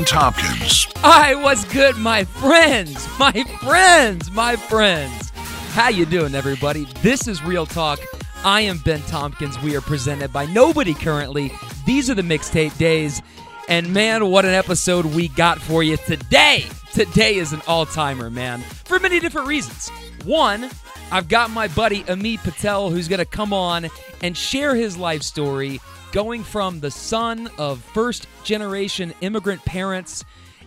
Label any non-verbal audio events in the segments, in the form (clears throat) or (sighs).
Ben Tompkins. I was good, my friends, my friends, my friends. How you doing, everybody? This is Real Talk. I am Ben Tompkins. We are presented by nobody currently. These are the mixtape days. And man, what an episode we got for you today. Today is an all timer, man, for many different reasons. One, I've got my buddy Amit Patel who's going to come on and share his life story going from the son of first generation immigrant parents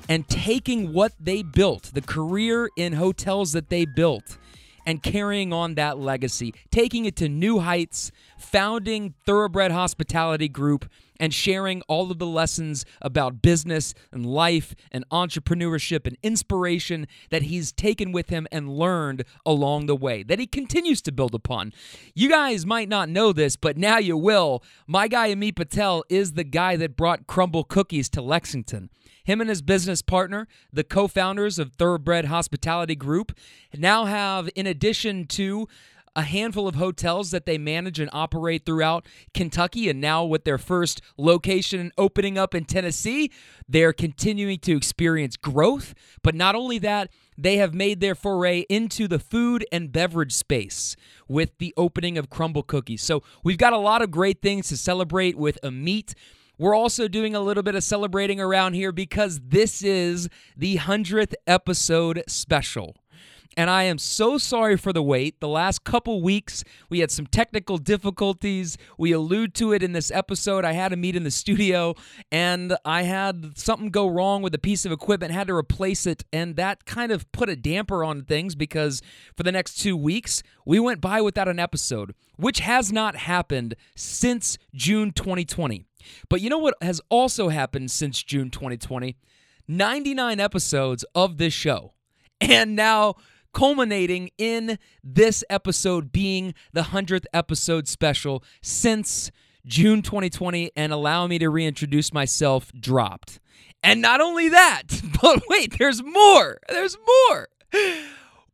and taking what they built, the career in hotels that they built, and carrying on that legacy, taking it to new heights, founding Thoroughbred Hospitality Group, and sharing all of the lessons about business and life and entrepreneurship and inspiration that he's taken with him and learned along the way that he continues to build upon. You guys might not know this, but now you will. My guy Amit Patel is the guy that brought Crumbl cookies to Lexington. Him and his business partner, the co founders of Thoroughbred Hospitality Group, now have, in addition to a handful of hotels that they manage and operate throughout Kentucky. And now, with their first location opening up in Tennessee, they're continuing to experience growth. But not only that, they have made their foray into the food and beverage space with the opening of Crumbl Cookies. So, we've got a lot of great things to celebrate with Amit. We're also doing a little bit of celebrating around here because this is the 100th episode special and I am so sorry for the wait. The last couple weeks, we had some technical difficulties. We allude to it in this episode. I had Amit in the studio, and I had something go wrong with a piece of equipment, had to replace it, and that kind of put a damper on things because for the next two weeks, we went by without an episode, which has not happened since June 2020. But you know what has also happened since June 2020? 99 episodes of this show. And now culminating in this episode being the 100th episode special since June 2020 and allow me to reintroduce myself dropped. And not only that, (laughs) but wait, there's more. There's more.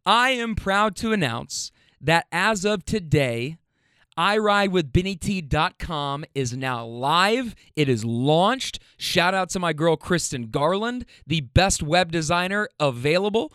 I am proud to announce that as of today, iRideWithBennyT.com is now live. It is launched. Shout out to my girl Kristen Garland, the best web designer available.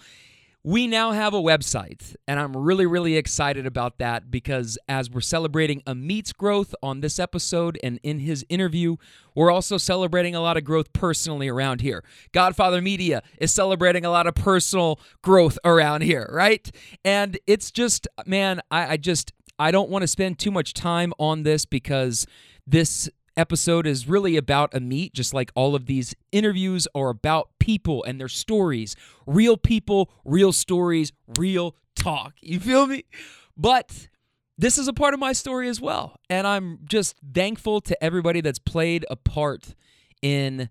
We now have a website, and I'm really, really excited about that because as we're celebrating Amit's growth on this episode and in his interview, we're also celebrating a lot of growth personally around here. Godfather Media is celebrating a lot of personal growth around here, right? And it's just, man, I, I just, I don't want to spend too much time on this because this episode is really about Amit, just like all of these interviews are about people and their stories. Real people, real stories, real talk. You feel me? But this is a part of my story as well. And I'm just thankful to everybody that's played a part in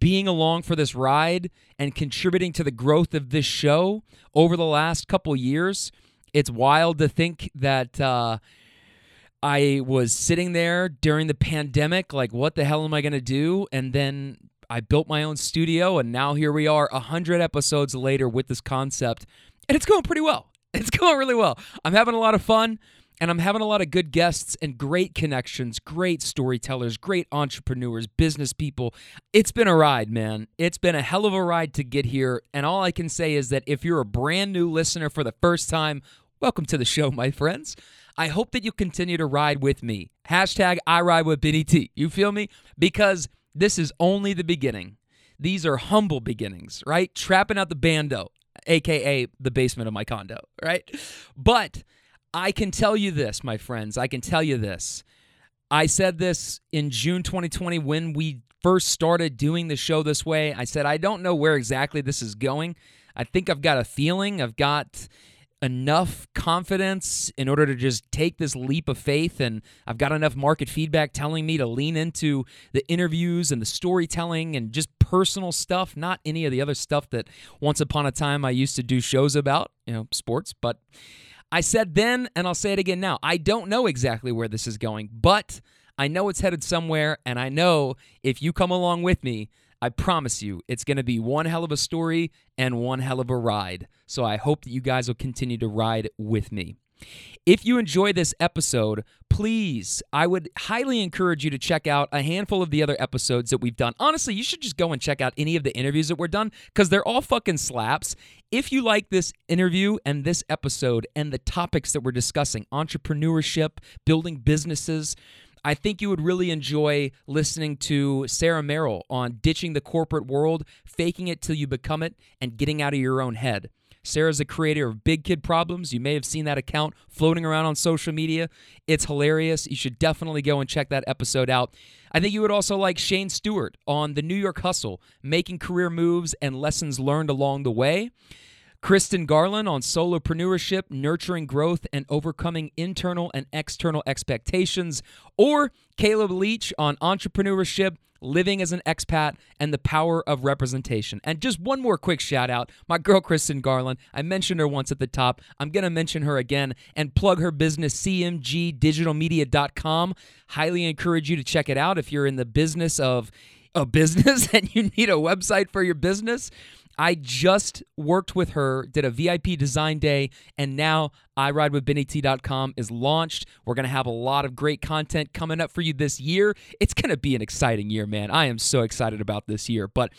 being along for this ride and contributing to the growth of this show over the last couple years. It's wild to think that uh, I was sitting there during the pandemic, like, what the hell am I going to do? And then I built my own studio, and now here we are, 100 episodes later with this concept. And it's going pretty well. (laughs) It's going really well. I'm having a lot of fun, and I'm having a lot of good guests and great connections, great storytellers, great entrepreneurs, business people. It's been a ride, man. It's been a hell of a ride to get here. And all I can say is that if you're a brand new listener for the first time, welcome to the show, my friends. I hope that you continue to ride with me. Hashtag I ride with Benny T. You feel me? Because this is only the beginning. These are humble beginnings, right? Trapping out the bando, aka the basement of my condo, right? But I can tell you this, my friends. I can tell you this. I said this in June 2020 when we first started doing the show this way. I said, I don't know where exactly this is going. I think I've got a feeling. I've got enough confidence in order to just take this leap of faith and I've got enough market feedback telling me to lean into the interviews and the storytelling and just personal stuff, not any of the other stuff that once upon a time I used to do shows about, you know, sports, but I said then and I'll say it again now. I don't know exactly where this is going, but I know it's headed somewhere and I know if you come along with me, I promise you, it's going to be one hell of a story and one hell of a ride. So I hope that you guys will continue to ride with me. If you enjoy this episode, please, I would highly encourage you to check out a handful of the other episodes that we've done. Honestly, you should just go and check out any of the interviews that we're done because they're all fucking slaps. If you like this interview and this episode and the topics that we're discussing entrepreneurship, building businesses, I think you would really enjoy listening to Sarah Merrill on ditching the corporate world, faking it till you become it, and getting out of your own head. Sarah's the creator of Big Kid Problems. You may have seen that account floating around on social media. It's hilarious. You should definitely go and check that episode out. I think you would also like Shane Stewart on the New York Hustle, making career moves and lessons learned along the way. Kristen Garland on solopreneurship, nurturing growth, and overcoming internal and external expectations. Or Caleb Leach on entrepreneurship, living as an expat, and the power of representation. And just one more quick shout out my girl, Kristen Garland. I mentioned her once at the top. I'm going to mention her again and plug her business, cmgdigitalmedia.com. Highly encourage you to check it out if you're in the business of a business (laughs) and you need a website for your business. I just worked with her, did a VIP design day, and now iRideWithBennyT.com is launched. We're going to have a lot of great content coming up for you this year. It's going to be an exciting year, man. I am so excited about this year. But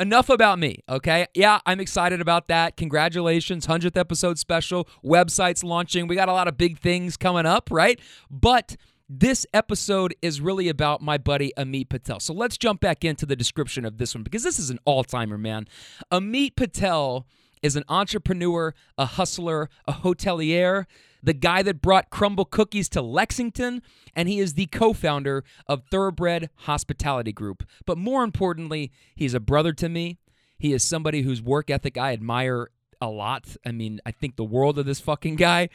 enough about me, okay? Yeah, I'm excited about that. Congratulations, 100th episode special, websites launching. We got a lot of big things coming up, right? But this episode is really about my buddy Amit Patel. So let's jump back into the description of this one because this is an all timer, man. Amit Patel is an entrepreneur, a hustler, a hotelier, the guy that brought Crumbl cookies to Lexington, and he is the co founder of Thoroughbred Hospitality Group. But more importantly, he's a brother to me. He is somebody whose work ethic I admire a lot. I mean, I think the world of this fucking guy.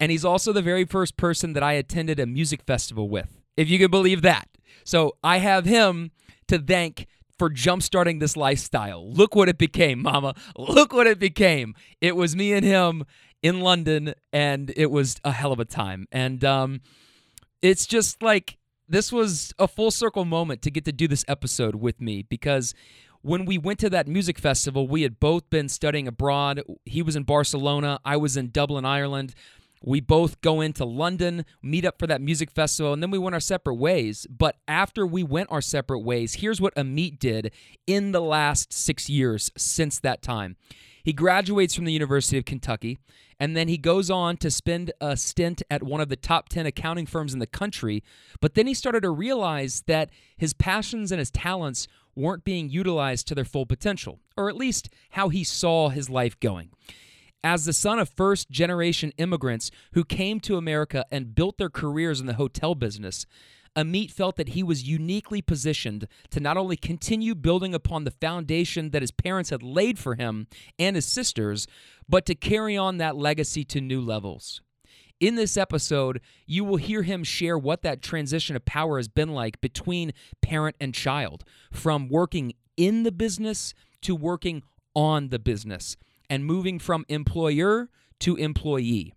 And he's also the very first person that I attended a music festival with, if you can believe that. So I have him to thank for jumpstarting this lifestyle. Look what it became, mama. Look what it became. It was me and him in London, and it was a hell of a time. And um, it's just like this was a full circle moment to get to do this episode with me because when we went to that music festival, we had both been studying abroad. He was in Barcelona, I was in Dublin, Ireland. We both go into London, meet up for that music festival, and then we went our separate ways. But after we went our separate ways, here's what Amit did in the last six years since that time. He graduates from the University of Kentucky, and then he goes on to spend a stint at one of the top 10 accounting firms in the country. But then he started to realize that his passions and his talents weren't being utilized to their full potential, or at least how he saw his life going. As the son of first generation immigrants who came to America and built their careers in the hotel business, Amit felt that he was uniquely positioned to not only continue building upon the foundation that his parents had laid for him and his sisters, but to carry on that legacy to new levels. In this episode, you will hear him share what that transition of power has been like between parent and child, from working in the business to working on the business, and moving from employer to employee.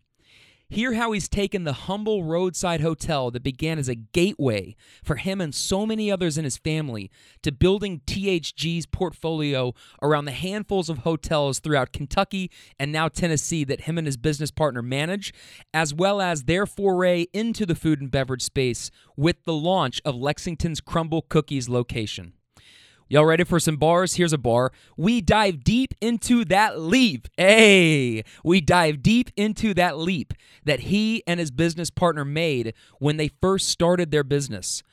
Hear how he's taken the humble roadside hotel that began as a gateway for him and so many others in his family to building THG's portfolio around the handfuls of hotels throughout Kentucky and now Tennessee that him and his business partner manage, as well as their foray into the food and beverage space with the launch of Lexington's Crumbl Cookies location. Y'all ready for some bars? Here's a bar. We dive deep into that leap. Hey, we dive deep into that leap that he and his business partner made when they first started their business.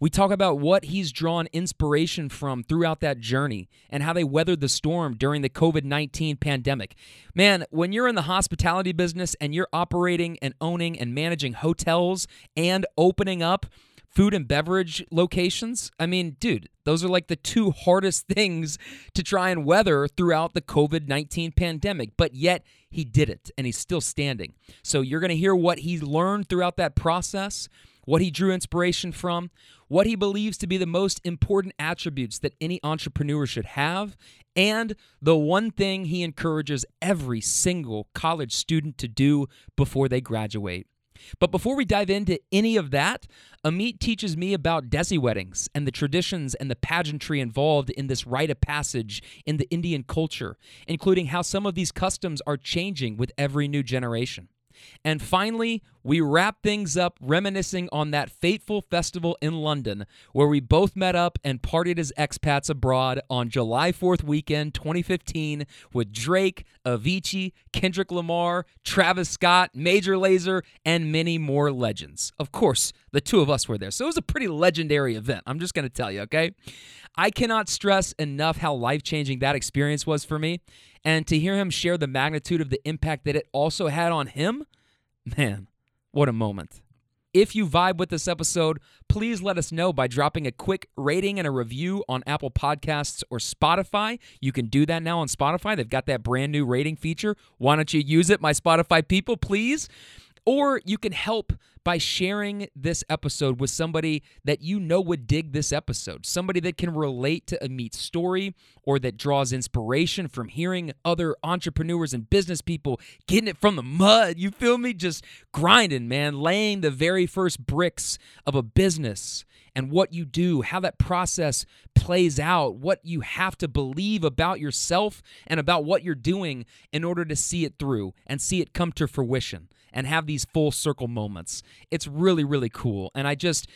We talk about what he's drawn inspiration from throughout that journey and how they weathered the storm during the COVID 19 pandemic. Man, when you're in the hospitality business and you're operating and owning and managing hotels and opening up, food and beverage locations. I mean, dude, those are like the two hardest (laughs) things to try and weather throughout the COVID 19 pandemic, but yet he did it and he's still standing. So you're going to hear what he learned throughout that process, what he drew inspiration from, what he believes to be the most important attributes that any entrepreneur should have, and the one thing he encourages every single college student to do before they graduate. But before we dive into any of that, Amit teaches me about Desi weddings and the traditions and the pageantry involved in this rite of passage in the Indian culture, including how some of these customs are changing with every new generation. And finally, we wrap things up reminiscing on that fateful festival in London where we both met up and partied as expats abroad on July 4th weekend 2015 with Drake, Avicii, Kendrick Lamar, Travis Scott, Major Lazer, and many more legends. Of course, the two of us were there. So it was a pretty legendary event. I'm just going to tell you, okay? I cannot stress enough how life changing that experience was for me. And to hear him share the magnitude of the impact that it also had on him, man, what a moment. If you vibe with this episode, please let us know by dropping a quick rating and a review on Apple Podcasts or Spotify. You can do that now on Spotify. They've got that brand new rating feature. Why don't you use it, my Spotify people, please? Or you can help by sharing this episode with somebody that you know would dig this episode, somebody that can relate to Amit's story or that draws inspiration from hearing other entrepreneurs and business people getting it from the mud. You feel me? Just grinding, man, laying the very first bricks of a business and what you do, how that process plays out, what you have to believe about yourself and about what you're doing in order to see it through and see it come to fruition and have these full circle moments. It's really, really cool. And I just,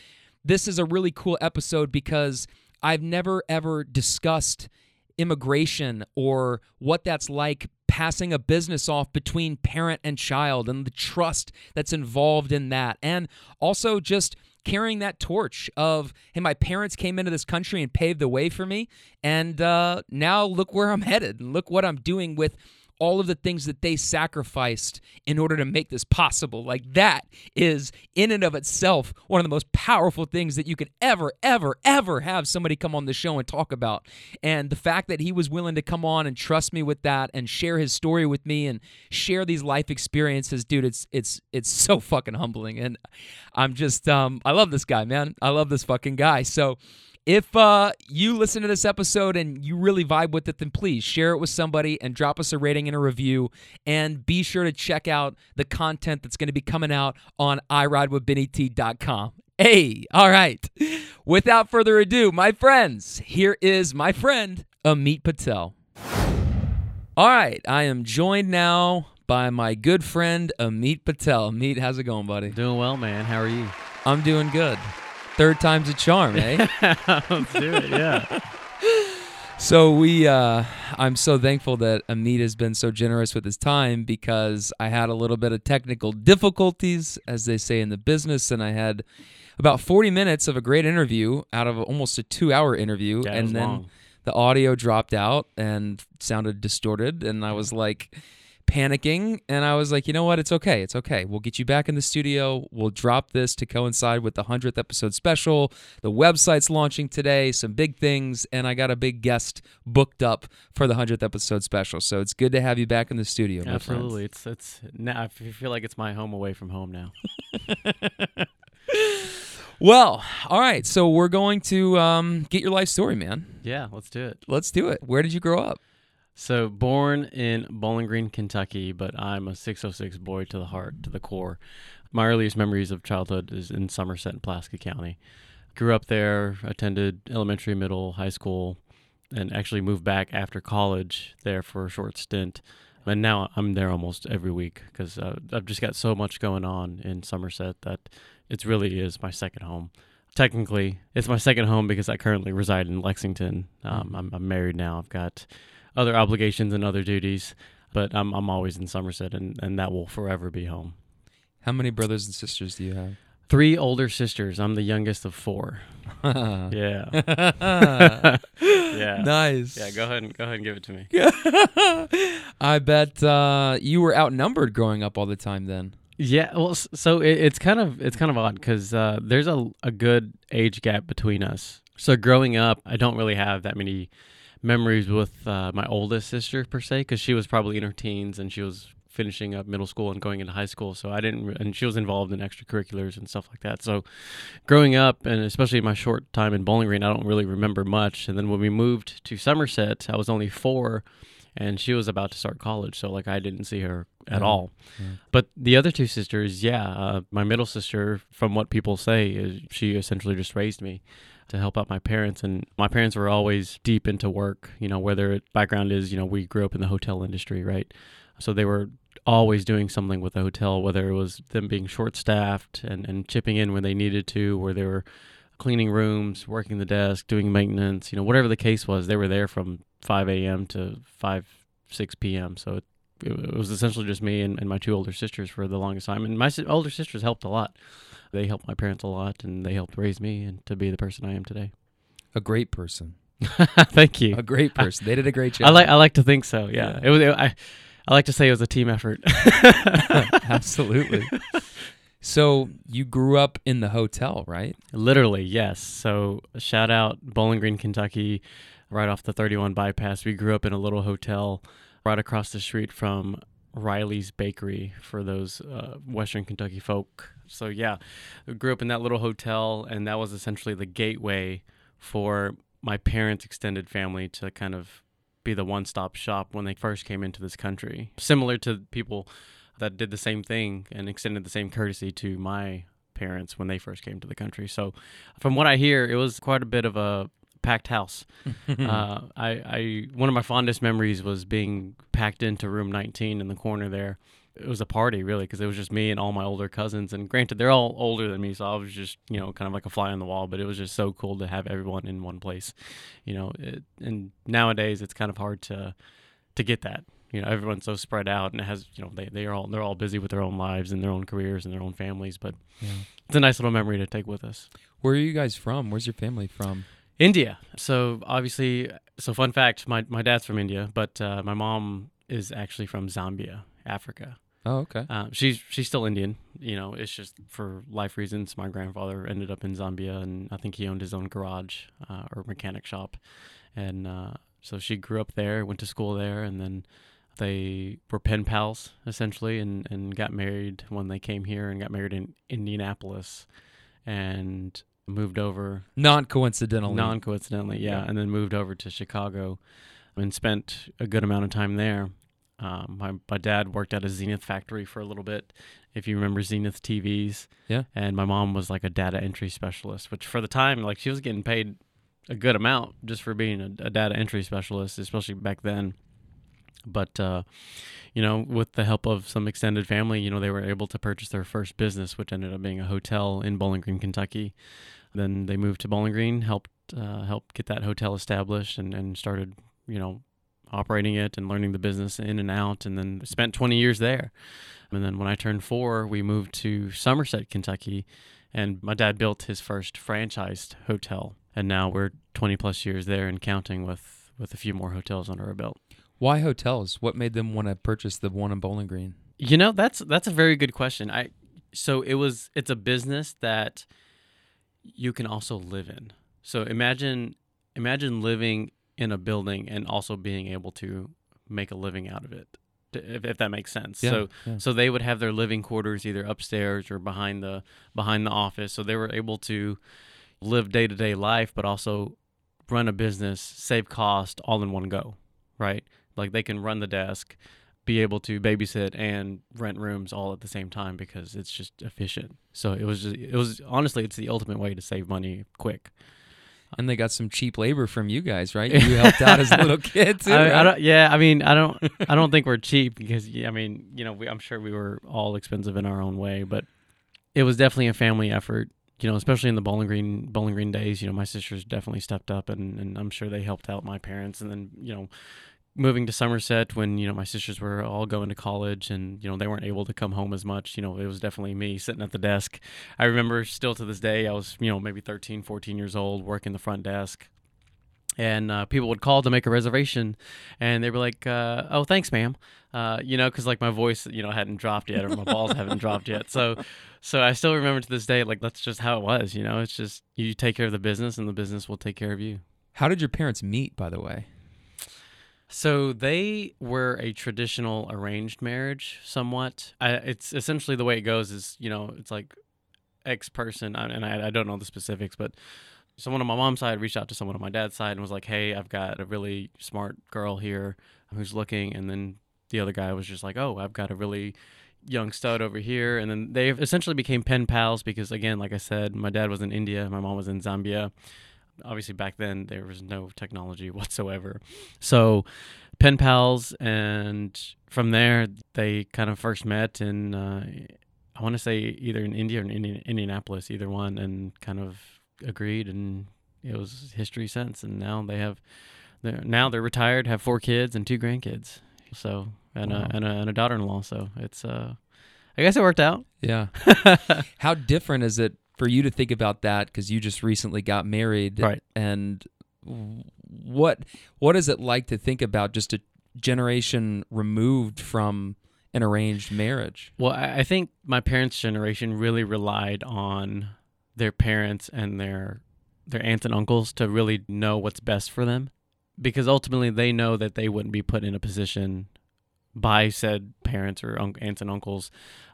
this is a really cool episode because I've never ever discussed immigration or what that's like passing a business off between parent and child and the trust that's involved in that. And also just carrying that torch of, hey, my parents came into this country and paved the way for me. And uh, now look where I'm headed and look what I'm doing with all of the things that they sacrificed in order to make this possible. Like that is in and of itself one of the most powerful things that you could ever, ever, ever have somebody come on the show and talk about. And the fact that he was willing to come on and trust me with that and share his story with me and share these life experiences, dude, it's it's it's so fucking humbling. And I'm just um I love this guy, man. I love this fucking guy. So if uh, you listen to this episode and you really vibe with it, then please share it with somebody and drop us a rating and a review. And be sure to check out the content that's going to be coming out on iridewithbennyt.com. Hey, all right. Without further ado, my friends, here is my friend, Amit Patel. All right, I am joined now by my good friend, Amit Patel. Amit, how's it going, buddy? Doing well, man. How are you? I'm doing good. Third time's a charm, eh? (laughs) Let's do it. Yeah. (laughs) So we, uh, I'm so thankful that Amit has been so generous with his time because I had a little bit of technical difficulties, as they say in the business, and I had about 40 minutes of a great interview out of almost a two-hour interview, Yeah, and then long. the audio dropped out and sounded distorted, and I was like panicking and I was like, you know what? It's okay. It's okay. We'll get you back in the studio. We'll drop this to coincide with the 100th episode special. The website's launching today, some big things, and I got a big guest booked up for the 100th episode special. So it's good to have you back in the studio. Absolutely. It's it's now I feel like it's my home away from home now. (laughs) Well, all right. So we're going to um, get your life story, man. Yeah, let's do it. Let's do it. Where did you grow up? So born in Bowling Green, Kentucky, but I'm a 606 boy to the heart, to the core. My earliest memories of childhood is in Somerset and Pulaski County. Grew up there, attended elementary, middle, high school, and actually moved back after college there for a short stint. And now I'm there almost every week because uh, I've just got so much going on in Somerset that it really is my second home. Technically, it's my second home because I currently reside in Lexington. Um, I'm, I'm married now. I've got other obligations and other duties, but I'm I'm always in Somerset, and, and that will forever be home. How many brothers and sisters do you have? Three older sisters. I'm the youngest of four. (laughs) Yeah. (laughs) yeah. Nice. Yeah, go ahead and go ahead and give it to me. (laughs) I bet uh, you were outnumbered growing up all the time then. Yeah, well, so it, it's kind of it's kind of odd because uh, there's a a good age gap between us. So growing up, I don't really have that many memories with uh, my oldest sister per se because she was probably in her teens and she was finishing up middle school and going into high school. So I didn't, re- and she was involved in extracurriculars and stuff like that. So growing up, and especially my short time in Bowling Green, I don't really remember much. And then when we moved to Somerset, I was only four, and she was about to start college. So like I didn't see her at Yeah. all. But the other two sisters, yeah, uh, my middle sister, from what people say, is she essentially just raised me to help out my parents. And my parents were always deep into work, you know, whether background is, you know, we grew up in the hotel industry, right? So they were always doing something with the hotel, whether it was them being short staffed and, and chipping in when they needed to, where they were cleaning rooms, working the desk, doing maintenance, you know, whatever the case was, they were there from 5 a.m. to 5, 6 p.m. So it, it was essentially just me and, and my two older sisters for the longest time. And my si- older sisters helped a lot. They helped my parents a lot and they helped raise me and to be the person I am today. A great person. (laughs) Thank you. A great person. They did a great job. I like I like to think so. Yeah, Yeah. it was. It, I I like to say it was a team effort. (laughs) Absolutely. So you grew up in the hotel, right? Literally, yes. So shout out Bowling Green, Kentucky, right off the 31 bypass. We grew up in a little hotel right across the street from Riley's Bakery for those uh, Western Kentucky folk. So yeah, we grew up in that little hotel, and that was essentially the gateway for my parents' extended family to kind of be the one-stop shop when they first came into this country. Similar to people that did the same thing and extended the same courtesy to my parents when they first came to the country. So, from what I hear, it was quite a bit of a packed house. (laughs) uh, I, I one of my fondest memories was being packed into room 19 in the corner there. It was a party really because it was just me and all my older cousins. And granted, they're all older than me, so I was just you know kind of like a fly on the wall. But it was just so cool to have everyone in one place, you know. It, and nowadays, it's kind of hard to to get that. You know, everyone's so spread out, and it has you know they they are all they're all busy with their own lives and their own careers and their own families. But Yeah. it's a nice little memory to take with us. Where are you guys from? Where's your family from? India. So obviously, so fun fact: my my dad's from India, but uh, my mom is actually from Zambia, Africa. Oh, okay. Uh, she's she's still Indian. You know, it's just for life reasons. My grandfather ended up in Zambia, and I think he owned his own garage uh, or mechanic shop, and uh, so she grew up there, went to school there, and then they were pen pals essentially, and and got married when they came here, and got married in Indianapolis, and moved over Non coincidentally. Non coincidentally, yeah. Yeah. And then moved over to Chicago and spent a good amount of time there. Um, my, my dad worked at a Zenith factory for a little bit, if you remember Zenith TVs. Yeah. And my mom was like a data entry specialist, which for the time, like she was getting paid a good amount just for being a, a data entry specialist, especially back then. But, uh, you know, with the help of some extended family, you know, they were able to purchase their first business, which ended up being a hotel in Bowling Green, Kentucky. Then they moved to Bowling Green, helped uh, get that hotel established, and, and started, you know, operating it and learning the business in and out. And then spent 20 years there. And then when I turned four, we moved to Somerset, Kentucky, and my dad built his first franchised hotel. And now we're 20 plus years there and counting with with a few more hotels under our belt. Why hotels? What made them want to purchase the one in Bowling Green? You know, that's that's a very good question. I so it was it's a business that you can also live in. So imagine imagine living in a building and also being able to make a living out of it. If, if that makes sense. Yeah, So yeah. so they would have their living quarters either upstairs or behind the behind the office. So they were able to live day to day life, but also run a business, save cost all in one go, right? Like they can run the desk, be able to babysit and rent rooms all at the same time because it's just efficient. So it was just, it was honestly it's the ultimate way to save money quick. and they got some cheap labor from you guys, right? (laughs) You helped out as little kids. too. I, right? I don't, yeah, I mean, I don't, I don't think we're cheap because, yeah, I mean, you know, we, I'm sure we were all expensive in our own way, but it was definitely a family effort. You know, especially in the Bowling Green Bowling Green days. You know, my sisters definitely stepped up, and, and I'm sure they helped out my parents. And then, you know, moving to Somerset when you know my sisters were all going to college, and you know they weren't able to come home as much. You know, it was definitely me sitting at the desk. I remember still to this day, I was you know maybe 13, 14 years old, working the front desk, and uh, people would call to make a reservation, and they were like, uh, "Oh, thanks, ma'am," uh, you know, because like my voice, you know, hadn't dropped yet, or my balls haven't dropped yet. So, so I still remember to this day, like that's just how it was. You know, it's just you take care of the business, and the business will take care of you. How did your parents meet, by the way? So they were a traditional arranged marriage, somewhat. It's essentially the way it goes is, you know, it's like X person, and I, I don't know the specifics, but someone on my mom's side reached out to someone on my dad's side and was like, "Hey, I've got a really smart girl here who's looking," and then the other guy was just like, "Oh, I've got a really young stud over here," and then they essentially became pen pals because, again, like I said, my dad was in India, my mom was in Zambia obviously back then there was no technology (laughs) whatsoever so pen pals, and from there they kind of first met in uh, I want to say either in India or in Indian- Indianapolis, either one, and kind of agreed, and it was history since. And now they have, they're, now they're retired, have four kids and two grandkids, so and Wow. a and a, and a daughter-in-law. So it's uh, I guess it worked out. Yeah. (laughs) How different is it for you to think about that because you just recently got married, Right. And what what is it like to think about just a generation removed from an arranged marriage? Well, I think my parents' generation really relied on their parents and their their aunts and uncles to really know what's best for them, because ultimately they know that they wouldn't be put in a position by said parents or un- aunts and uncles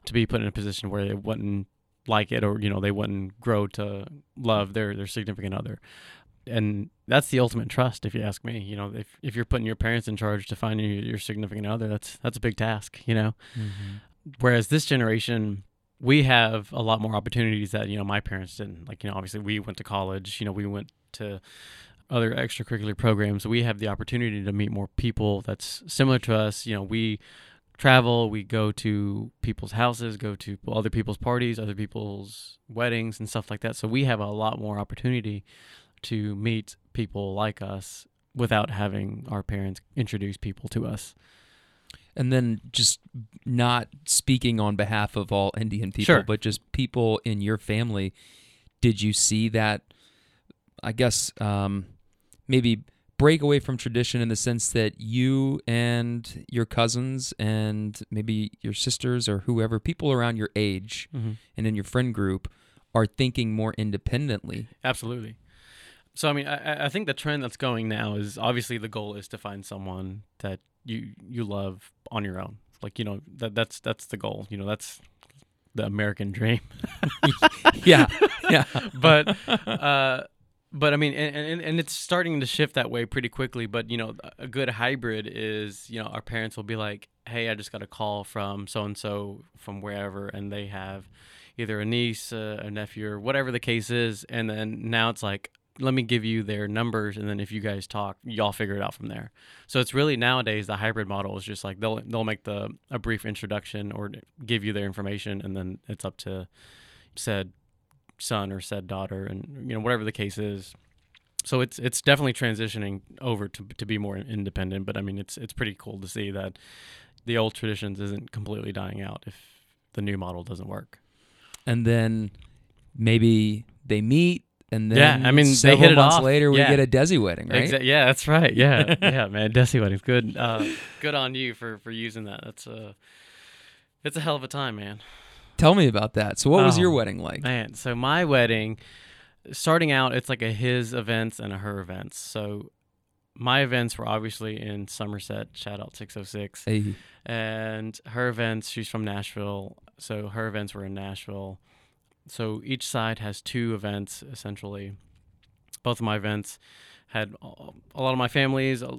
to be put in a position where they wouldn't like it or you know they wouldn't grow to love their their significant other. And that's the ultimate trust if you ask me. You know if, if you're putting your parents in charge to find your, your significant other that's that's a big task you know? Mm-hmm. Whereas this generation we have a lot more opportunities that you know my parents didn't. Like you know obviously we went to college you know we went to other extracurricular programs. We have the opportunity to meet more people that's similar to us. You know we travel we go to people's houses go to other people's parties other people's weddings and stuff like that so we have a lot more opportunity to meet people like us without having our parents introduce people to us And then just not speaking on behalf of all Indian people, Sure. but just people in your family. Did you see that? I guess um, maybe break away from tradition in the sense that you and your cousins and maybe your sisters or whoever, people around your age mm-hmm. and in your friend group, are thinking more independently. Absolutely. So I mean, I, I- I think the trend that's going now is obviously the goal is to find someone that you you love on your own. Like you know that that's that's the goal. You know that's the American dream. (laughs) yeah, yeah. (laughs) but uh, but I mean, and, and and it's starting to shift that way pretty quickly. But you know, a good hybrid is you know our parents will be like, hey, I just got a call from so and so from wherever, and they have either a niece, uh, a nephew, or whatever the case is, and then now it's like. Let me give you their numbers, and then if you guys talk, y'all figure it out from there. So it's really nowadays the hybrid model is just like they'll they'll make the a brief introduction or give you their information, and then it's up to said son or said daughter and you know whatever the case is so it's it's definitely transitioning over to to be more independent but i mean it's it's pretty cool to see that the old traditions isn't completely dying out if the new model doesn't work And then maybe they meet, and then Yeah, I mean, they several hit it months off. later we Yeah. get a Desi wedding, right? Exa- yeah that's right yeah (laughs) yeah man desi weddings good uh good on you for for using that that's a it's a hell of a time man Tell me about that. So, what was Oh, your wedding like? Man, so my wedding, starting out, it's like a his events and a her events. So my events were obviously in Somerset, shout out 606. Hey, And her events, she's from Nashville. So her events were in Nashville. So each side has two events essentially. Both of my events had a a lot of my families, uh,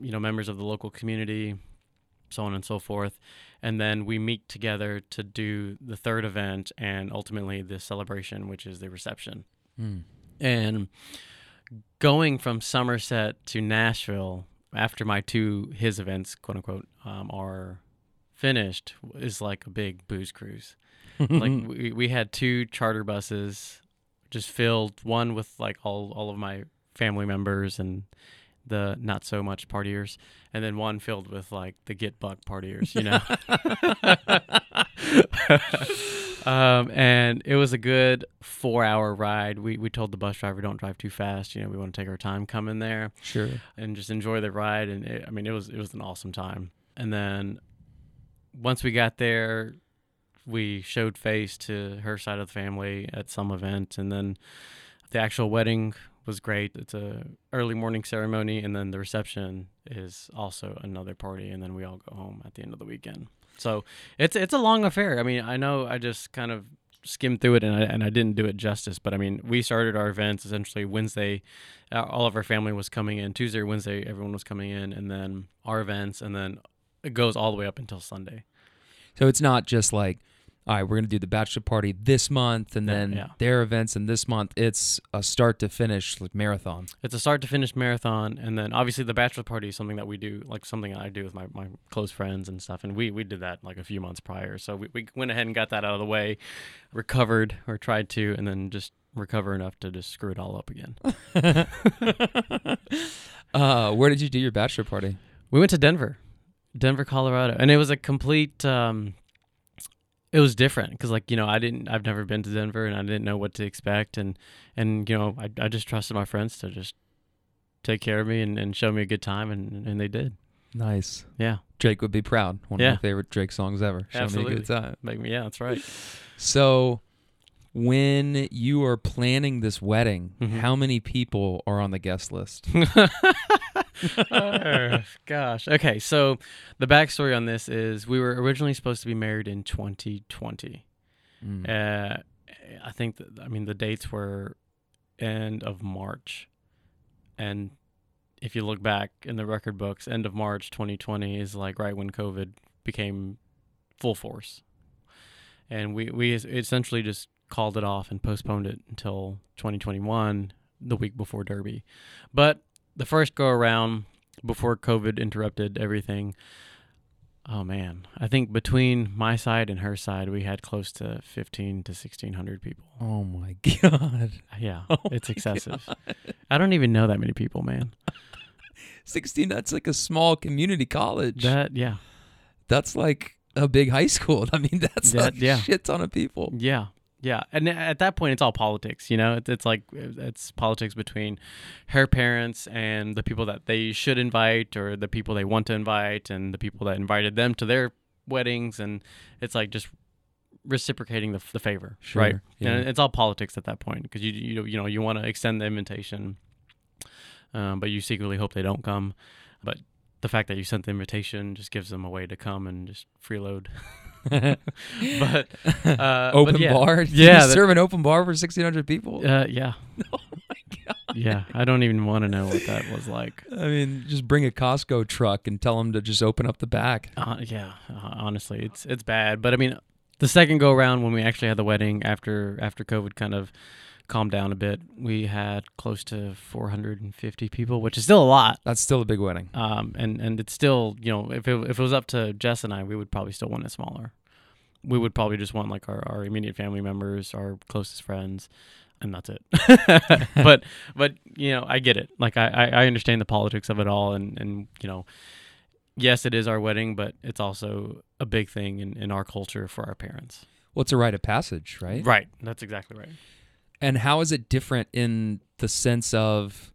you know, members of the local community, so on and so forth. And then we meet together to do the third event and ultimately the celebration, which is the reception. Hmm. And going from Somerset to Nashville after my two his events, quote unquote, um, are finished is like a big booze cruise. (laughs) like we, we had two charter buses just filled, one with like all all of my family members and the not so much partiers, and then one filled with like the get buck partiers, you know. (laughs) um, and it was a good four hour ride. We we told the bus driver don't drive too fast. You know, we want to take our time coming there sure. and just enjoy the ride. And it, I mean, it was it was an awesome time. And then once we got there, we showed face to her side of the family at some event, and then the actual wedding was great. It's a early morning ceremony, and then the reception is also another party, and then we all go home at the end of the weekend. So it's it's a long affair. I mean, I know I just kind of skimmed through it and I, and I didn't do it justice, but I mean, we started our events essentially Wednesday. Uh, all of our family was coming in Tuesday Wednesday. Everyone was coming in, and then our events, and then it goes all the way up until Sunday. So it's not just like all right, we're gonna do the bachelor party this month, and then yeah. their events, and this month it's a start to finish like, marathon. It's a start to finish marathon, and then obviously the bachelor party is something that we do, like something I do with my, my close friends and stuff. And we, we did that like a few months prior, so we, we went ahead and got that out of the way, recovered or tried to, and then just recover enough to just screw it all up again. (laughs) (laughs) Uh, where did you do your bachelor party? We went to Denver, Denver, Colorado, and it was a complete. Um, it was different because, like you know, I didn't. I've never been to Denver, and I didn't know what to expect, and and you know, I I just trusted my friends to just take care of me and, and show me a good time, and and they did. Nice. Yeah, Drake would be proud. One of my favorite Drake songs ever. Show me a good time. make me. Yeah, that's right. So, when you are planning this wedding, Mhm. how many people are on the guest list? (laughs) oh, gosh. Okay, so the backstory on this is we were originally supposed to be married in 2020. Mm. Uh, I think that, I mean the dates were end of March, and if you look back in the record books, end of March 2020 is like right when COVID became full force, and we we essentially just called it off and postponed it until 2021, the week before Derby. But the first go around before COVID interrupted everything. Oh man, I think between my side and her side, we had close to 15 to 1600 people. Oh my (laughs) god. Yeah, Oh it's excessive. I don't even know that many people, man. 16 that's like a small community college. That yeah, that's like a big high school. (laughs) I mean, that's That- a yeah. shit ton of people. yeah, yeah. And at that point, it's all politics. You know, it's, it's like it's politics between her parents and the people that they should invite, or the people they want to invite, and the people that invited them to their weddings, and it's like just reciprocating the, the favor, Sure, right? yeah. And it's all politics at that point because you you you know you want to extend the invitation, um, but you secretly hope they don't come. But the fact that you sent the invitation just gives them a way to come and just freeload. (laughs) but uh, open but yeah. bar? Did Yeah, you that- serve an open bar for 1600 people? Uh, yeah, (laughs) oh my god. yeah. I don't even want to know what that was like. I mean, just bring a Costco truck and tell them to just open up the back. Uh, yeah, uh, honestly, it's it's bad. But I mean, the second go around when we actually had the wedding after after COVID kind of calmed down a bit, we had close to 450 people, which is still a lot. That's still a big wedding. Um, and and it's still you know if it, if it was up to Jess and I, we would probably still want it smaller. We would probably just want like our, our immediate family members, our closest friends, and that's it. (laughs) (laughs) but but you know I get it. Like I, I understand the politics of it all, and and you know yes, it is our wedding, but it's also a big thing in, in our culture for our parents. Well, it's a rite of passage, right? Right. That's exactly right. And how is it different in the sense of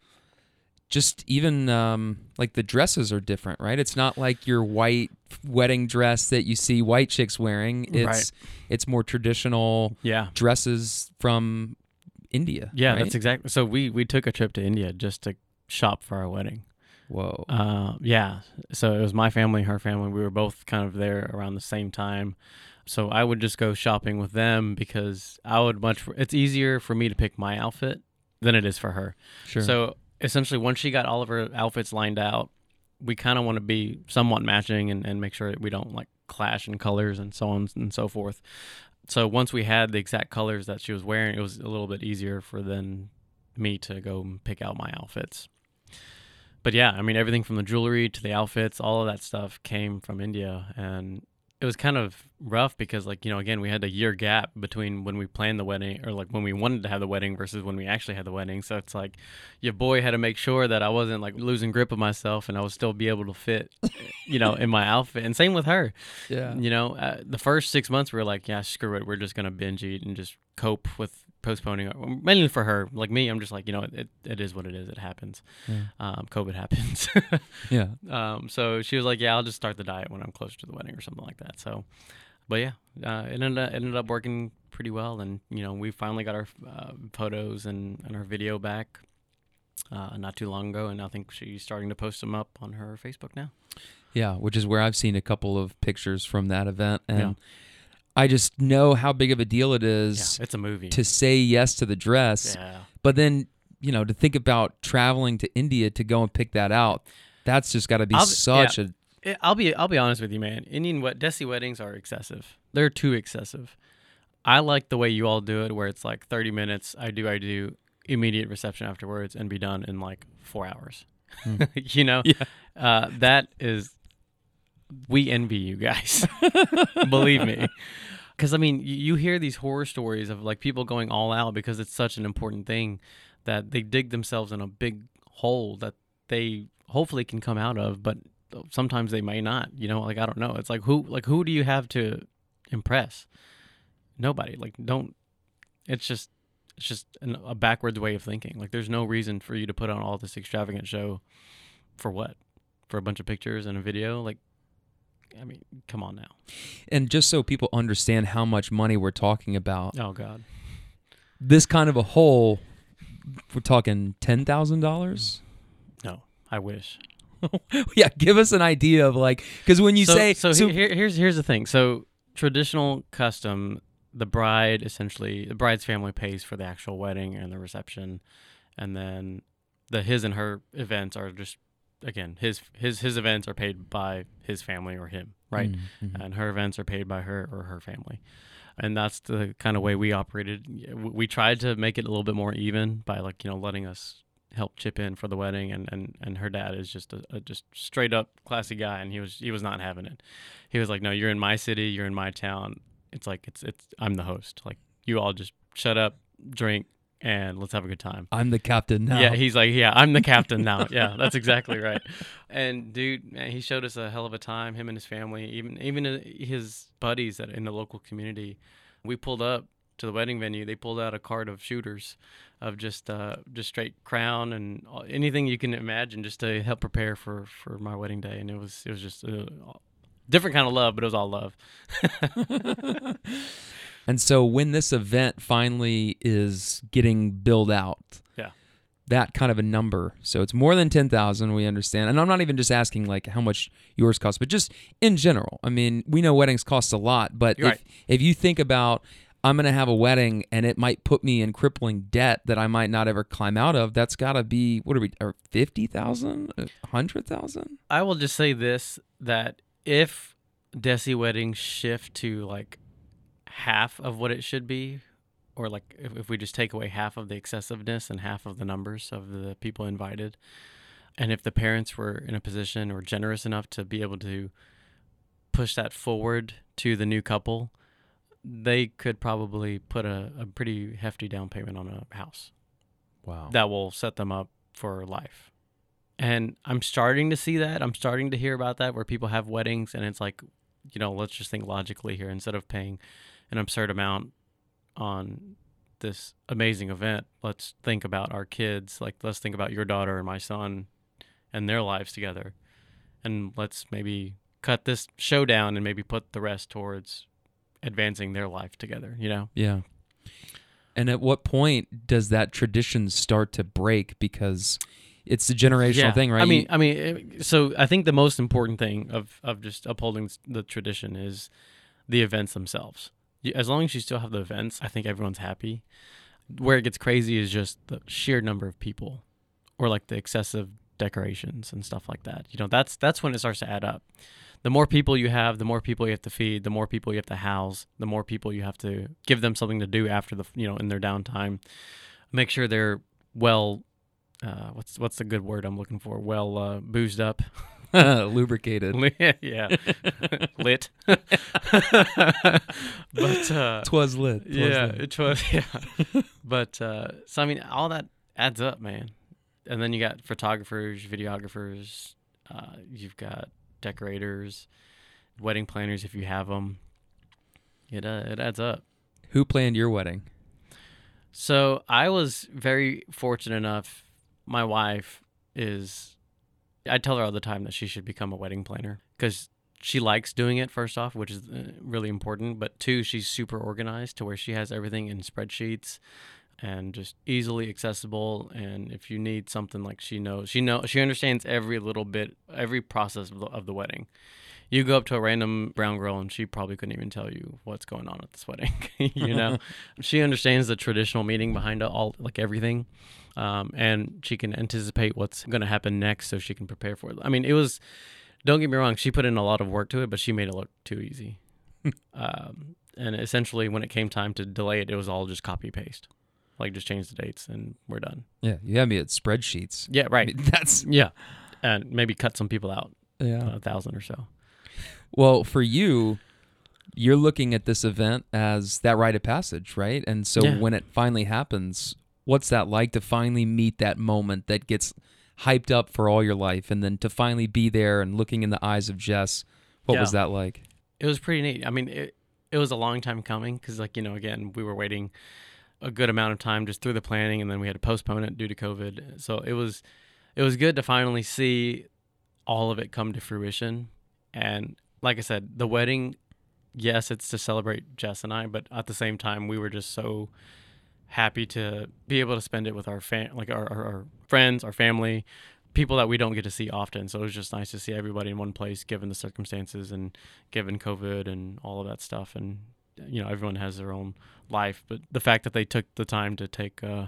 just even um, like the dresses are different, right? It's not like your white wedding dress that you see white chicks wearing. It's Right. it's more traditional Yeah. dresses from India. Yeah, right? that's exactly. So we we took a trip to India just to shop for our wedding. Whoa. Uh, yeah. So it was my family, her family. We were both kind of there around the same time. So I would just go shopping with them because I would much. It's easier for me to pick my outfit than it is for her. sure. So essentially, once she got all of her outfits lined out, we kind of want to be somewhat matching and, and make sure that we don't like clash in colors and so on and so forth. So once we had the exact colors that she was wearing, it was a little bit easier for then me to go pick out my outfits. But yeah, I mean everything from the jewelry to the outfits, all of that stuff came from India and it was kind of rough because like, you know, again, we had a year gap between when we planned the wedding or like when we wanted to have the wedding versus when we actually had the wedding. So it's like your boy had to make sure that I wasn't like losing grip of myself and I would still be able to fit, you know, in my outfit. And same with her. yeah. You know, uh, the first six months we were like, yeah, screw it. We're just going to binge eat and just cope with postponing. Mainly for her. Like me, I'm just like, you know, it, it is what it is. It happens. Yeah. Um, COVID happens. (laughs) Yeah. um, so she was like, yeah, I'll just start the diet when I'm closer to the wedding or something like that. So, but yeah, uh, it ended up, it ended up working pretty well. And, you know, we finally got our uh, photos and, and our video back. Uh, not too long ago, and I think she's starting to post them up on her Facebook now. Yeah, which is where I've seen a couple of pictures from that event and Yeah. I just know how big of a deal it is Yeah, it's a movie. to say yes to the dress. yeah, But then, you know, to think about traveling to India to go and pick that out, that's just got to be I'll- such a it- I'll be I'll be honest with you, man. Indian wet Desi weddings are excessive. They're too excessive. I like the way you all do it, where it's like 30 minutes. I do, I do, immediate reception afterwards, and be done in like four hours. (laughs) you know, (laughs) Yeah. uh, that is. We envy you guys. (laughs) Believe me. Because I mean, you, you hear these horror stories of like people going all out because it's such an important thing that they dig themselves in a big hole that they hopefully can come out of, but sometimes they may not. You know, like I don't know. It's like who like who do you have to impress? Nobody. Like don't. It's just it's just an, a backwards way of thinking. Like there's no reason for you to put on all this extravagant show for what? For a bunch of pictures and a video? Like I mean, come on now. And just so people understand how much money we're talking about, Oh God. this kind of a hole, we're talking ten thousand dollars. No, I wish. (laughs) Yeah, give us an idea of like because when you so, say so, he- here, here's here's the thing. So traditional custom, the bride essentially the bride's family pays for the actual wedding and the reception, and then the his and her events are just again his his his events are paid by his family or him, right? Mm, mhm. and her events are paid by her or her family. And that's the kind of way we operated. We tried to make it a little bit more even by like you know letting us help chip in for the wedding, and and, and her dad is just a, a just straight up classy guy, and he was he was not having it. He was like, no, you're in my city, you're in my town. It's like it's it's I'm the host. Like you all just shut up, drink, and let's have a good time. I'm the captain now. Yeah, he's like, yeah, I'm the captain now. (laughs) Yeah, that's exactly right. And dude, man, he showed us a hell of a time. Him and his family, even even uh, his buddies that in the local community. We pulled up to the wedding venue. They pulled out a cart of shooters, of just uh, just straight crown and anything you can imagine, just to help prepare for for my wedding day. And it was it was just a different kind of love, but it was all love. (laughs) (laughs) And so when this event finally is getting billed out, Yeah. that kind of a number. So it's more than ten thousand. We understand, and I'm not even just asking like how much yours costs, but just in general. I mean, we know weddings cost a lot, but You're if right. if you think about I'm going to have a wedding and it might put me in crippling debt that I might not ever climb out of. That's got to be what are we? Or fifty thousand, hundred thousand? I will just say this: that if Desi weddings shift to like half of what it should be, or like if, if we just take away half of the excessiveness and half of the numbers of the people invited, and if the parents were in a position or generous enough to be able to push that forward to the new couple, they could probably put a, a pretty hefty down payment on a house Wow. that will set them up for life. And I'm starting to see that. I'm starting to hear about that where people have weddings and it's like, you know, let's just think logically here. Instead of paying an absurd amount on this amazing event, let's think about our kids. Like, let's think about your daughter and my son and their lives together. And let's maybe cut this show down and maybe put the rest towards advancing their life together, you know? Yeah. And at what point does that tradition start to break because it's a generational thing, right? I mean, I mean, so I think the most important thing of of just upholding the tradition is the events themselves. As long as you still have the events, I think everyone's happy. Where it gets crazy is just the sheer number of people, or like the excessive decorations and stuff like that. You know, that's that's when it starts to add up. The more people you have, the more people you have to feed, the more people you have to house, the more people you have to give them something to do after the you know in their downtime. Make sure they're well uh, what's what's the good word I'm looking for? Well, uh, boozed up, (laughs) (laughs) lubricated. (laughs) yeah, (laughs) lit. but uh, Twas lit. 'twas yeah, lit. it was yeah. but uh, so I mean, all that adds up, man. And then you got photographers, videographers. Uh, you've got decorators, wedding planners if you have them. It uh, it adds up. Who planned your wedding? So I was very fortunate enough. My wife is, I tell her all the time that she should become a wedding planner because she likes doing it, first off, which is uh, really important. But two, she's super organized to where she has everything in spreadsheets and just easily accessible. And if you need something like she knows, she knows, she understands every little bit, every process of the, of the wedding. You go up to a random brown girl and she probably couldn't even tell you what's going on at this wedding. (laughs) you know, (laughs) she understands the traditional meaning behind all like everything, um, and she can anticipate what's going to happen next, so she can prepare for it. I mean, it was don't get me wrong, she put in a lot of work to it, but she made it look too easy. (laughs) um, and essentially, when it came time to delay it, it was all just copy paste, like just change the dates and we're done. Yeah, you had me at spreadsheets. Yeah, I right. mean, that's Yeah, and maybe cut some people out, yeah. a thousand or so. Well, for you, you're looking at this event as that rite of passage, right? And so Yeah. when it finally happens, what's that like to finally meet that moment that gets hyped up for all your life and then to finally be there and looking in the eyes of Jess? What was that like? It was pretty neat. I mean, it it was a long time coming because, like you know, again, we were waiting a good amount of time just through the planning, and then we had to postpone it due to COVID. So it was it was good to finally see all of it come to fruition. And like I said, the wedding, yes, it's to celebrate Jess and I, but at the same time, we were just so happy to be able to spend it with our fam- like our, our, our friends, our family, people that we don't get to see often. So it was just nice to see everybody in one place, given the circumstances and given COVID and all of that stuff. And you know, everyone has their own life, but the fact that they took the time to take uh,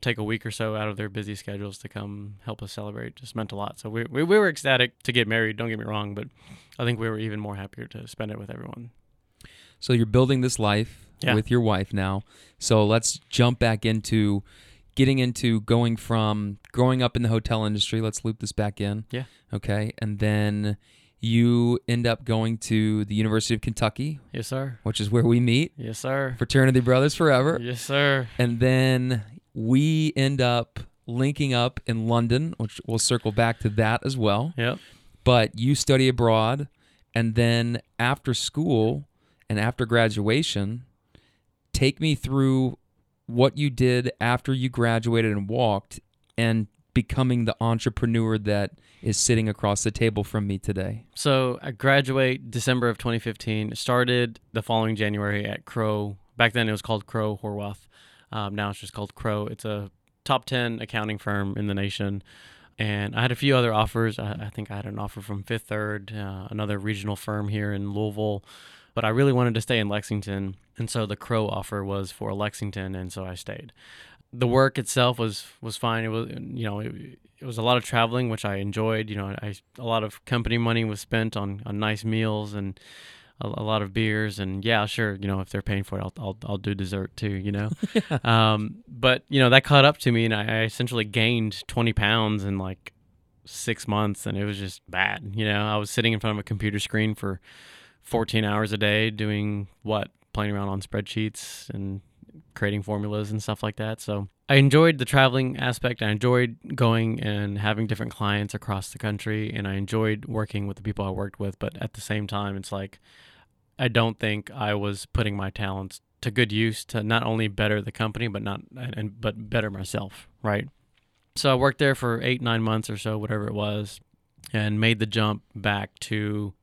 take a week or so out of their busy schedules to come help us celebrate just meant a lot. So we, we we were ecstatic to get married. Don't get me wrong, but I think we were even more happier to spend it with everyone. So you're building this life Yeah. with your wife now. So let's jump back into getting into going from growing up in the hotel industry. Let's loop this back in. Yeah. Okay. And then you end up going to the University of Kentucky, Yes, sir. which is where we meet. Yes, sir. Fraternity Brothers Forever. Yes, sir. And then we end up linking up in London, which we'll circle back to that as well. Yep. But you study abroad, and then after school and after graduation, take me through what you did after you graduated and walked and becoming the entrepreneur that is sitting across the table from me today. So I graduate December of 2015. Started the following January at Crowe. Back then it was called Crowe Horwath. Um, now it's just called Crowe. It's a top 10 accounting firm in the nation. And I had a few other offers. I, I think I had an offer from Fifth Third, uh, another regional firm here in Louisville. But I really wanted to stay in Lexington. And so the Crowe offer was for Lexington. And so I stayed. The work itself was, was fine. It was, you know, it, it was a lot of traveling, which I enjoyed. You know, I a lot of company money was spent on, on nice meals and a, a lot of beers. And yeah, sure, you know, if they're paying for it, I'll I'll, I'll do dessert too. You know, (laughs) um, but you know that caught up to me, and I, I essentially gained twenty pounds in like six months, and it was just bad. You know, I was sitting in front of a computer screen for fourteen hours a day doing what, playing around on spreadsheets and creating formulas and stuff like that. So I enjoyed the traveling aspect. I enjoyed going and having different clients across the country, and I enjoyed working with the people I worked with. But at the same time, it's like I don't think I was putting my talents to good use to not only better the company, but not and but better myself. Right. So I worked there for eight nine months or so, whatever it was, and made the jump back to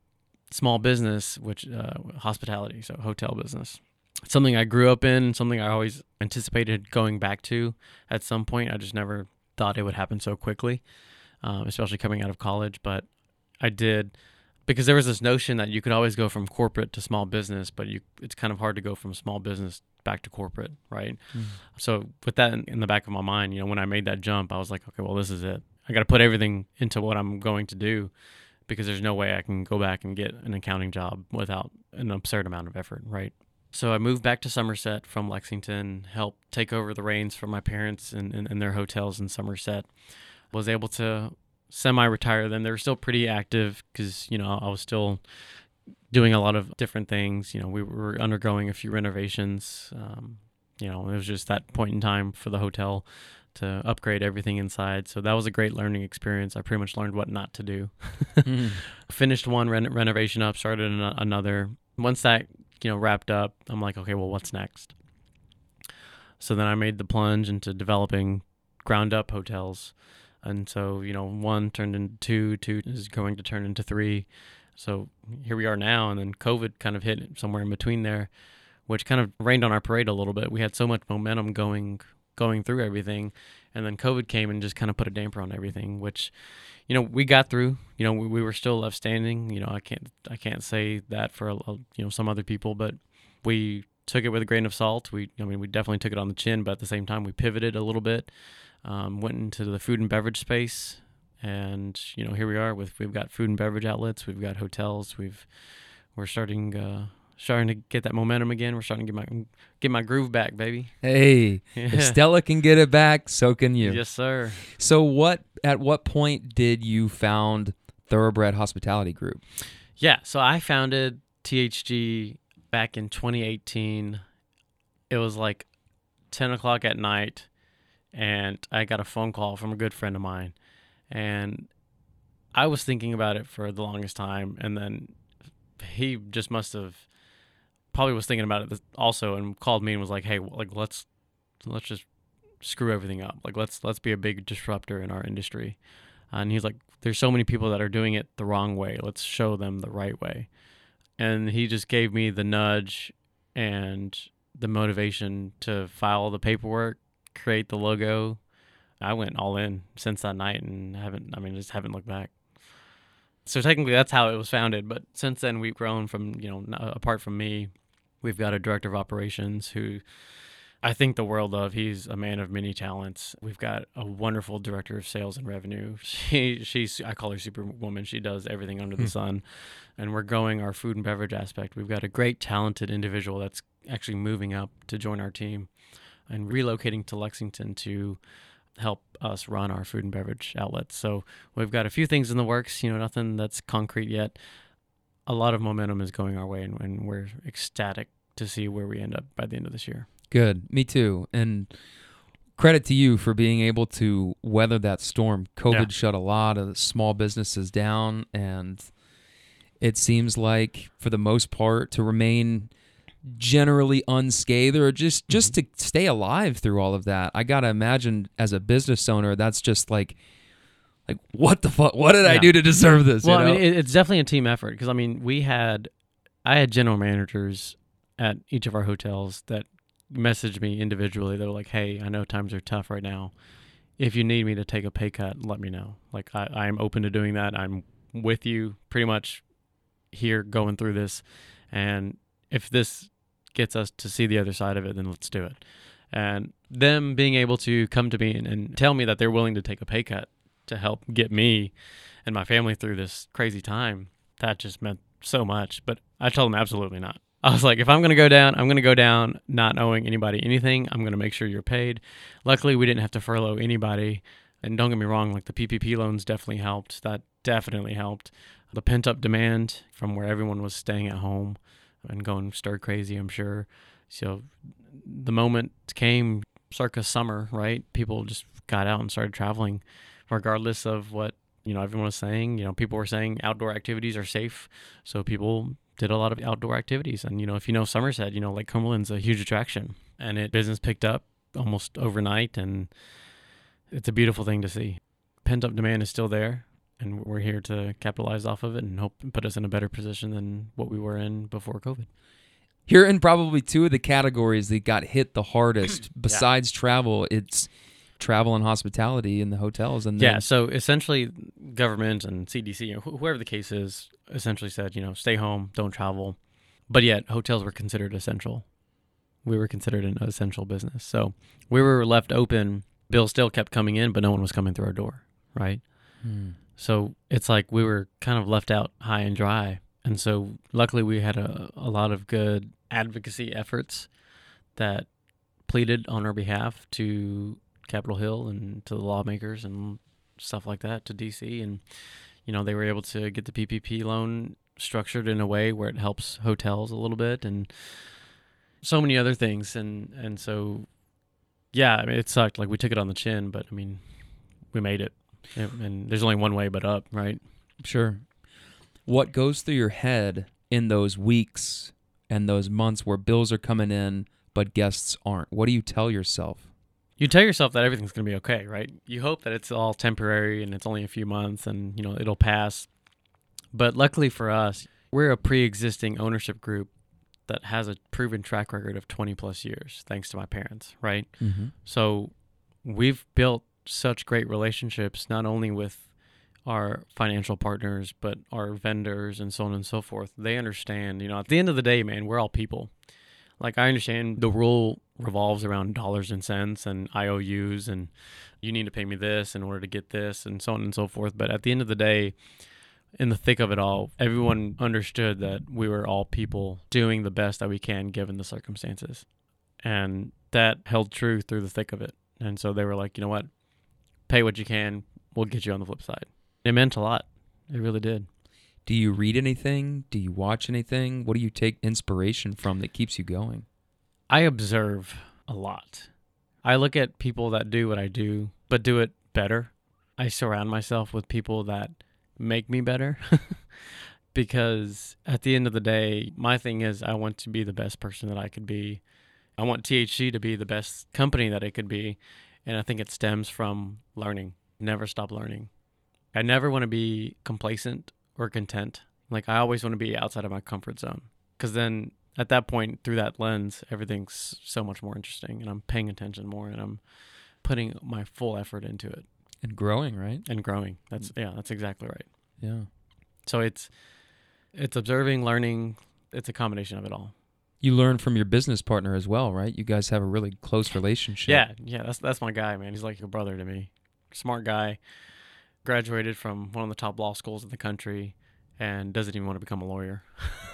small business, which uh, hospitality, so hotel business something I grew up in, something I always anticipated going back to at some point. I just never thought it would happen so quickly, um, especially coming out of college. But I did because there was this notion that you could always go from corporate to small business, but you it's kind of hard to go from small business back to corporate, right? So with that in, in the back of my mind, you know, when I made that jump, I was like, okay, well, this is it. I got to put everything into what I'm going to do because there's no way I can go back and get an accounting job without an absurd amount of effort, right? So I moved back to Somerset from Lexington, helped take over the reins from my parents in, in, in their hotels in Somerset. Was able to semi-retire them. They were still pretty active because you know I was still doing a lot of different things. You know, we were undergoing a few renovations. Um, you know, it was just that point in time for the hotel to upgrade everything inside. So that was a great learning experience. I pretty much learned what not to do. Mhm. (laughs) Finished one ren- renovation up, started an- another. Once that you know wrapped up, I'm like, okay, well, what's next? So then I made the plunge into developing ground up hotels. And so, you know, one turned into two, two is going to turn into three. So here we are now. And then COVID kind of hit somewhere in between there, which kind of rained on our parade a little bit. We had so much momentum going going through everything. And then COVID came and just kind of put a damper on everything, which, you know, we got through. You know, we, we were still left standing. You know, I can't I can't say that for a, a- you know some other people, but we took it with a grain of salt. We I mean we definitely took it on the chin, but at the same time we pivoted a little bit, um, went into the food and beverage space, and you know here we are with we've got food and beverage outlets, we've got hotels, we've we're starting uh, starting to get that momentum again. We're starting to get my get my groove back, baby. Hey, if Stella can get it back, so can you. Yes, sir. So what at what point did you found Thoroughbred Hospitality Group? Yeah, so I founded THG back in 2018. It was like 10 o'clock at night, and I got a phone call from a good friend of mine. And I was thinking about it for the longest time, and then he just must have probably was thinking about it also and called me and was like, "Hey, like let's let's just screw everything up. Like let's let's be a big disruptor in our industry." And he's like, "There's so many people that are doing it the wrong way. Let's show them the right way." And he just gave me the nudge and the motivation to file the paperwork, create the logo. I went all in since that night and haven't I mean just haven't looked back. So technically that's how it was founded, but since then we've grown from, you know, apart from me, we've got a director of operations who I think the world of. He's a man of many talents. We've got a wonderful director of sales and revenue. (laughs) She she's I call her superwoman. She does everything under the hmm. sun. And we're growing our food and beverage aspect. We've got a great talented individual that's actually moving up to join our team and relocating to Lexington to help us run our food and beverage outlets. So we've got a few things in the works, you know, nothing that's concrete yet. A lot of momentum is going our way and, and we're ecstatic to see where we end up by the end of this year. Good. Me too. And credit to you for being able to weather that storm. COVID yeah. shut a lot of small businesses down and it seems like for the most part to remain generally unscathed or just just mm-hmm. to stay alive through all of that. I got to imagine as a business owner that's just like like what the fuck what did yeah. I do to deserve this? Well, you know? I mean it's definitely a team effort because I mean we had I had general managers at each of our hotels that messaged me individually. They were like, "Hey, I know times are tough right now. If you need me to take a pay cut, let me know. Like I, I am open to doing that. I'm with you pretty much here going through this, and if this gets us to see the other side of it, then let's do it." And them being able to come to me and, and tell me that they're willing to take a pay cut to help get me and my family through this crazy time, that just meant so much. But I told them absolutely not. I was like, if I'm going to go down, I'm going to go down not owing anybody anything. I'm going to make sure you're paid. Luckily, we didn't have to furlough anybody. And don't get me wrong, like the PPP loans definitely helped. That definitely helped. The pent up demand from where everyone was staying at home and going stir crazy, I'm sure. So the moment came circa summer, right? People just got out and started traveling, regardless of what you know everyone was saying. You know, people were saying outdoor activities are safe, so people did a lot of outdoor activities. And, you know, if you know Somerset, you know, like Cumberland's a huge attraction and it business picked up almost overnight. And it's a beautiful thing to see. Pent up demand is still there. And we're here to capitalize off of it and hope put us in a better position than what we were in before COVID. Here in probably two of the categories that got hit the hardest, (clears throat) besides yeah. travel, it's travel and hospitality in the hotels and yeah so essentially government and cdc wh- whoever the case is essentially said you know stay home don't travel. But yet hotels were considered essential. We were considered an essential business. So we were left open. Bills still kept coming in but no one was coming through our door right? Hmm. so it's like we were kind of left out high and dry. And so luckily we had a, a lot of good advocacy efforts that pleaded on our behalf to Capitol Hill and to the lawmakers and stuff like that to DC and you know they were able to get the PPP loan structured in a way where it helps hotels a little bit and so many other things. And and so yeah I mean it sucked. Like we took it on the chin but I mean we made it. And there's only one way but up right? Sure. What goes through your head in those weeks and those months where bills are coming in but guests aren't? What do you tell yourself you tell yourself that everything's going to be okay, right? You hope that it's all temporary and it's only a few months and, you know, it'll pass. But luckily for us, we're a pre-existing ownership group that has a proven track record of 20 plus years thanks to my parents, right? Mm-hmm. So we've built such great relationships not only with our financial partners but our vendors and so on and so forth. They understand, you know, at the end of the day, man, we're all people Like I understand the rule revolves around dollars and cents and IOUs and you need to pay me this in order to get this and so on and so forth. But at the end of the day, in the thick of it all, everyone understood that we were all people doing the best that we can given the circumstances. And that held true through the thick of it. And so they were like, you know what? Pay what you can. We'll get you on the flip side. It meant a lot. It really did. Do you read anything? Do you watch anything? What do you take inspiration from that keeps you going? I observe a lot. I look at people that do what I do, but do it better. I surround myself with people that make me better (laughs) because at the end of the day, my thing is I want to be the best person that I could be. I want THG to be the best company that it could be. And I think it stems from learning. Never stop learning. I never want to be complacent or content. Like I always want to be outside of my comfort zone because then at that point through that lens everything's so much more interesting and I'm paying attention more and I'm putting my full effort into it And growing, right? and growing. Mm. That's yeah, that's exactly right. Yeah. So it's it's observing, learning, it's a combination of it all. You learn from your business partner as well, right? You guys have a really close (laughs) relationship. Yeah, yeah, that's that's my guy, man. He's like a brother to me. Smart guy. Graduated from one of the top law schools in the country and doesn't even want to become a lawyer.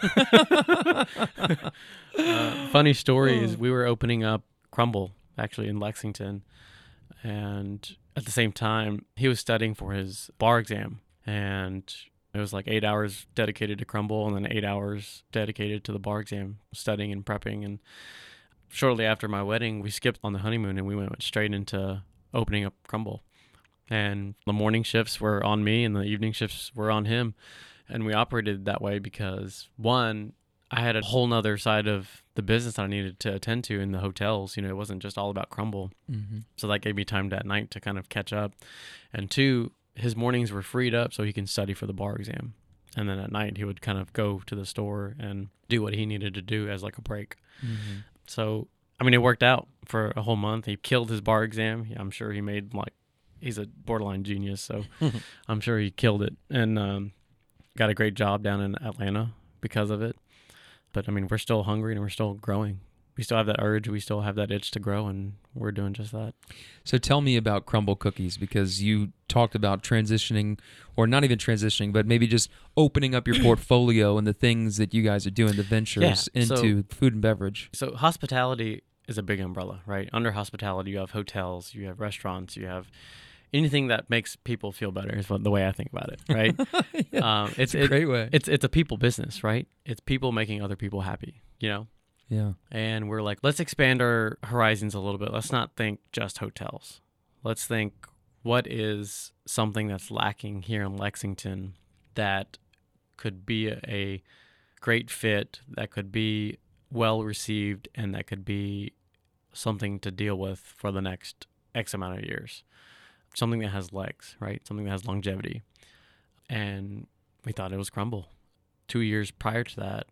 (laughs) uh, funny story is we were opening up Crumbl actually in Lexington, and at the same time he was studying for his bar exam, and it was like eight hours dedicated to Crumbl and then eight hours dedicated to the bar exam, studying and prepping. And shortly after my wedding, we skipped on the honeymoon and we went straight into opening up Crumbl. And the morning shifts were on me and the evening shifts were on him. And we operated that way because one i had a whole nother side of the business that i needed to attend to in the hotels. You know it wasn't just all about Crumbl. Mm-hmm. so that gave me time that night to kind of catch up. And two his mornings were freed up so he can study for the bar exam. And then at night he would kind of go to the store and do what he needed to do as like a break. Mm-hmm. so i mean it worked out for a whole month. He killed his bar exam. I'm sure he made like he's a borderline genius so (laughs) i'm sure he killed it and um, got a great job down in Atlanta because of it. But I mean, we're still hungry and we're still growing. We still have that urge. We still have that itch to grow, and we're doing just that. So tell me about Crumbl Cookies because you talked about transitioning, or not even transitioning, but maybe just opening up your (coughs) portfolio and the things that you guys are doing, the ventures Yeah, so- into food and beverage. So hospitality is a big umbrella, right? Under hospitality, you have hotels, you have restaurants, you have anything that makes people feel better. Is what the way I think about it, right? (laughs) um, it's It's a it- great way. it's it's a people business, right? It's people making other people happy, you know. yeah. and we're like, let's expand our horizons a little bit. Let's not think just hotels. Let's think what is something that's lacking here in Lexington that could be a, a great fit, that could be well received, and that could be something to deal with for the next X amount of years. Something that has legs, right? Something that has longevity. And we thought it was Crumbl. Two years prior to that,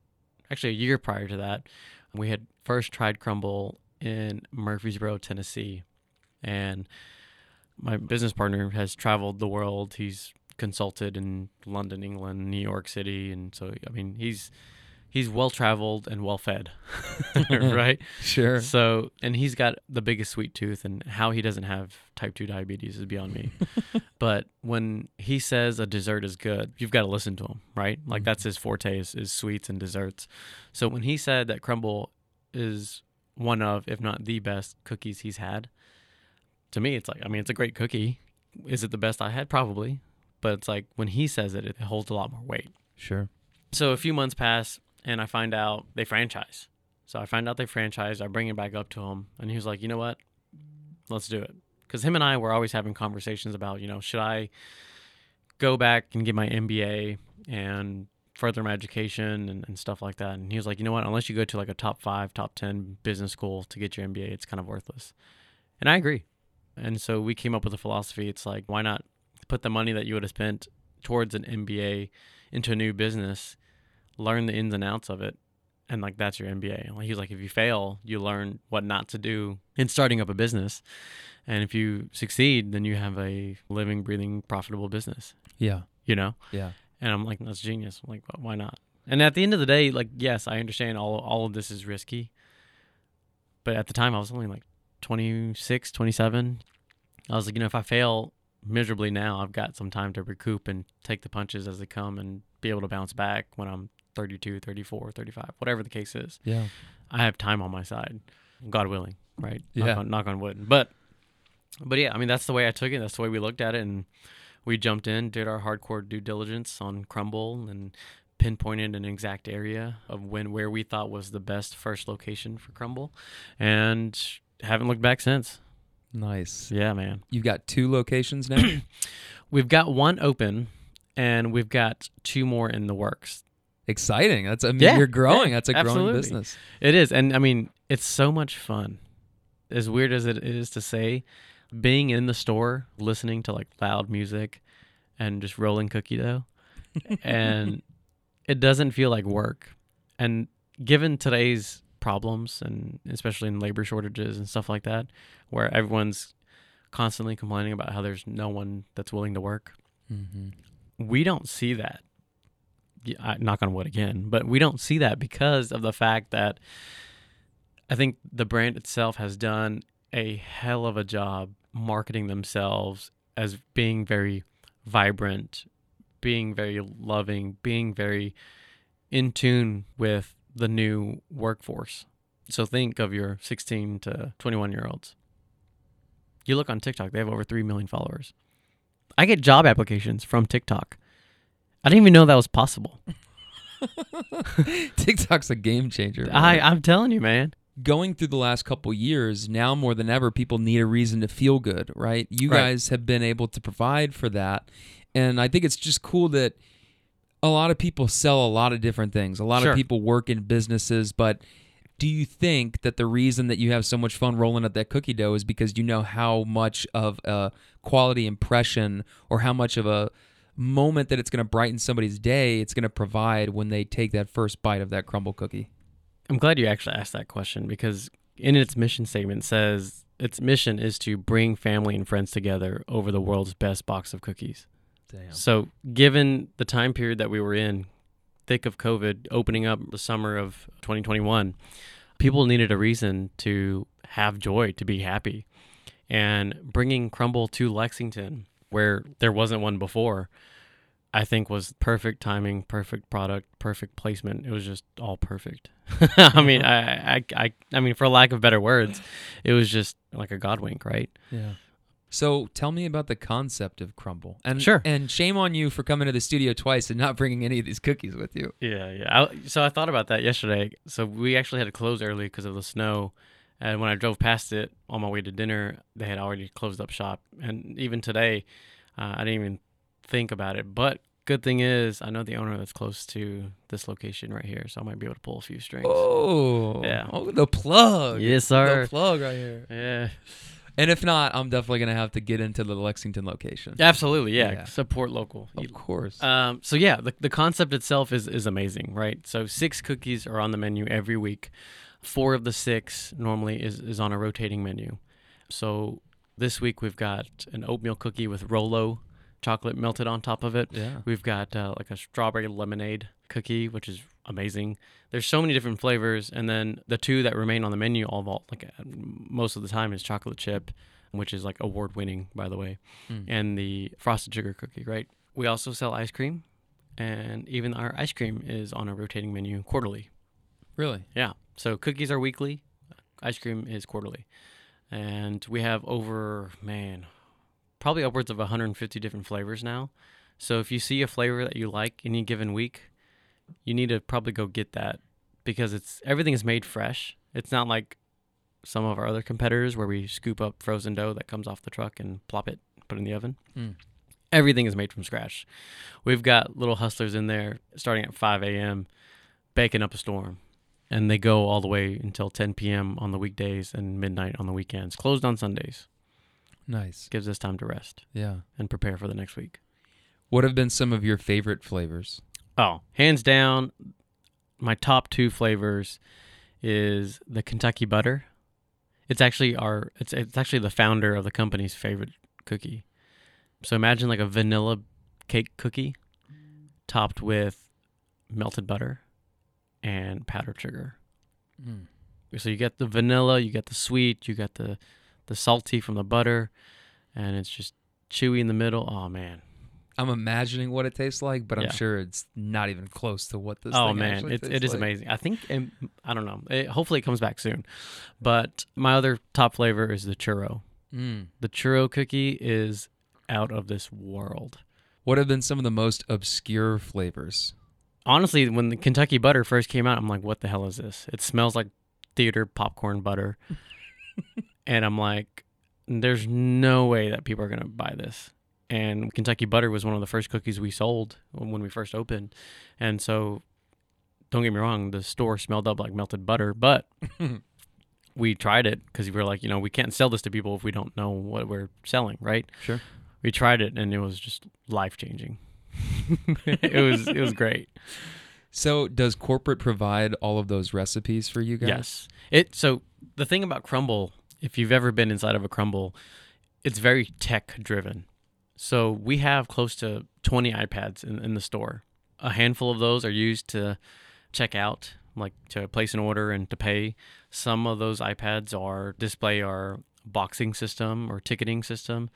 actually a year prior to that, we had first tried Crumbl in Murfreesboro, Tennessee. And my business partner has traveled the world. He's consulted in London, England, New York City, and so I mean, he's he's well traveled and well fed, (laughs) (laughs) right? Sure. So, and he's got the biggest sweet tooth, and how he doesn't have type 2 diabetes is beyond me. (laughs) but when he says a dessert is good, you've got to listen to him, right? Like that's mm-hmm. his forte is, is sweets and desserts. So when he said that Crumbl is one of, if not the best cookies he's had, to me, it's like, I mean, it's a great cookie. Is it the best I had? Probably. But it's like when he says it, it holds a lot more weight. Sure. So a few months pass, and I find out they franchise. So I find out they franchise. I bring it back up to him, and he was like, "You know what? Let's do it." Because him and I were always having conversations about, you know, should I go back and get my MBA and further my education and, and stuff like that. And he was like, "You know what? Unless you go to like a top five, top ten business school to get your MBA, it's kind of worthless." And I agree. And so we came up with a philosophy. It's like, why not put the money that you would have spent towards an MBA into a new business, learn the ins and outs of it, and like that's your MBA. Like he's like, if you fail, you learn what not to do in starting up a business, and if you succeed, then you have a living, breathing, profitable business. Yeah. You know. Yeah. And I'm like, that's genius. I'm like, why not? And at the end of the day, like, yes, I understand all all of this is risky, but at the time I was only like 26, 27. I was like, you know, if I fail miserably now, I've got some time to recoup and take the punches as they come and be able to bounce back when I'm 32, 34, 35, whatever the case is. Yeah. I have time on my side, God willing, right? Knock Yeah. on, knock on wood. But, but yeah, I mean, that's the way I took it. That's the way we looked at it. And we jumped in, did our hardcore due diligence on Crumbl and pinpointed an exact area of when, where we thought was the best first location for Crumbl and haven't looked back since. Nice. Yeah, man. You've got two locations now? (clears throat) We've got one open and we've got two more in the works. Exciting. That's I mean Yeah, you're growing. yeah, That's a growing business. It is, and I mean, it's so much fun. As weird as it is to say, being in the store, listening to like loud music, and just rolling cookie dough, and (laughs) it doesn't feel like work. And given today's problems, and especially in labor shortages and stuff like that, where everyone's constantly complaining about how there's no one that's willing to work, Mm-hmm. we don't see that. Knock on wood again, but we don't see that because of the fact that I think the brand itself has done a hell of a job marketing themselves as being very vibrant, being very loving, being very in tune with the new workforce. So think of your 16 to 21 year olds. You look on TikTok, they have over 3 million followers. I get job applications from TikTok. I didn't even know that was possible. (laughs) TikTok's a game changer. I, I'm telling you, man. going through the last couple years, now more than ever, people need a reason to feel good, right? You Right. guys have been able to provide for that. And I think it's just cool that a lot of people sell a lot of different things. A lot Sure. of people work in businesses, but do you think that the reason that you have so much fun rolling up that cookie dough is because you know how much of a quality impression or how much of a moment that it's going to brighten somebody's day it's going to provide when they take that first bite of that Crumbl cookie? I'm glad you actually asked that question because in its mission statement says its mission is to bring family and friends together over the world's best box of cookies. Damn. So, given the time period that we were in, thick of COVID, opening up the summer of 2021, people needed a reason to have joy, to be happy. And bringing Crumbl to Lexington, where there wasn't one before, I think was perfect timing, perfect product, perfect placement. It was just all perfect. (laughs) I mean, mm-hmm. I, I, I, I mean, for lack of better words, it was just like a god wink, right? Yeah. So tell me about the concept of Crumbl. And Sure. And shame on you for coming to the studio twice and not bringing any of these cookies with you. Yeah, yeah. I, so I thought about that yesterday. So we actually had to close early because of the snow. And when I drove past it on my way to dinner, they had already closed up shop. And even today, uh, I didn't even think about it. But good thing is, I know the owner that's close to this location right here, so I might be able to pull a few strings. Oh. Yeah. Oh, the plug. Yes, sir. The plug right here. Yeah, And if not, I'm definitely gonna have to get into the Lexington location. absolutely. Yeah, Yeah. support local. Of course. Um, so yeah, the, the concept itself is is amazing, right? So six cookies are on the menu every week. Four of the six normally is is on a rotating menu. So this week we've got an oatmeal cookie with Rolo chocolate melted on top of it. yeah. We've got uh, like a strawberry lemonade cookie, which is amazing. There's so many different flavors, and then the two that remain on the menu, all of all, like uh, most of the time, is chocolate chip, which is like award winning, by the way, Mm. and the frosted sugar cookie. Right. We also sell ice cream, and even our ice cream is on a rotating menu quarterly. Really? Yeah. So cookies are weekly, ice cream is quarterly. And we have over, man, probably upwards of 150 different flavors now. So if you see a flavor that you like any given week, you need to probably go get that because it's everything is made fresh. It's not like some of our other competitors where we scoop up frozen dough that comes off the truck and plop it, put it in the oven. Mm. Everything is made from scratch. We've got little hustlers in there starting at 5 a.m. baking up a storm and they go all the way until 10 p.m. on the weekdays and midnight on the weekends. Closed on Sundays. Nice. Gives us time to rest Yeah. and prepare for the next week. What have been some of your favorite flavors? Oh, hands down, my top two flavors is the Kentucky butter. It's actually our it's it's actually the founder of the company's favorite cookie. So imagine like a vanilla cake cookie topped with melted butter and powdered sugar. so you get the vanilla, you get the sweet, you got the the salty from the butter, and it's just chewy in the middle. Oh man, I'm imagining what it tastes like, but I'm sure it's not even close to what this. oh thing man, it, it is like. amazing. I think um, I don't know. It, hopefully, it comes back soon. But my other top flavor is the churro. Mm. The churro cookie is out of this world. What have been some of the most obscure flavors? Honestly, when the Kentucky butter first came out, I'm like, what the hell is this? It smells like theater popcorn butter. (laughs) and I'm like, there's no way that people are going to buy this. And Kentucky butter was one of the first cookies we sold when we first opened. And so, don't get me wrong, the store smelled up like melted butter, but (laughs) we tried it because we were like, you know, we can't sell this to people if we don't know what we're selling, right? Sure. We tried it and it was just life changing. It was it was great. So, does corporate provide all of those recipes for you guys? Yes. It so the thing about Crumbl, if you've ever been inside of a Crumbl, it's very tech driven. So we have close to 20 iPads in, in the store. A handful of those are used to check out, like to place an order and to pay. Some of those iPads are display our boxing system or ticketing system.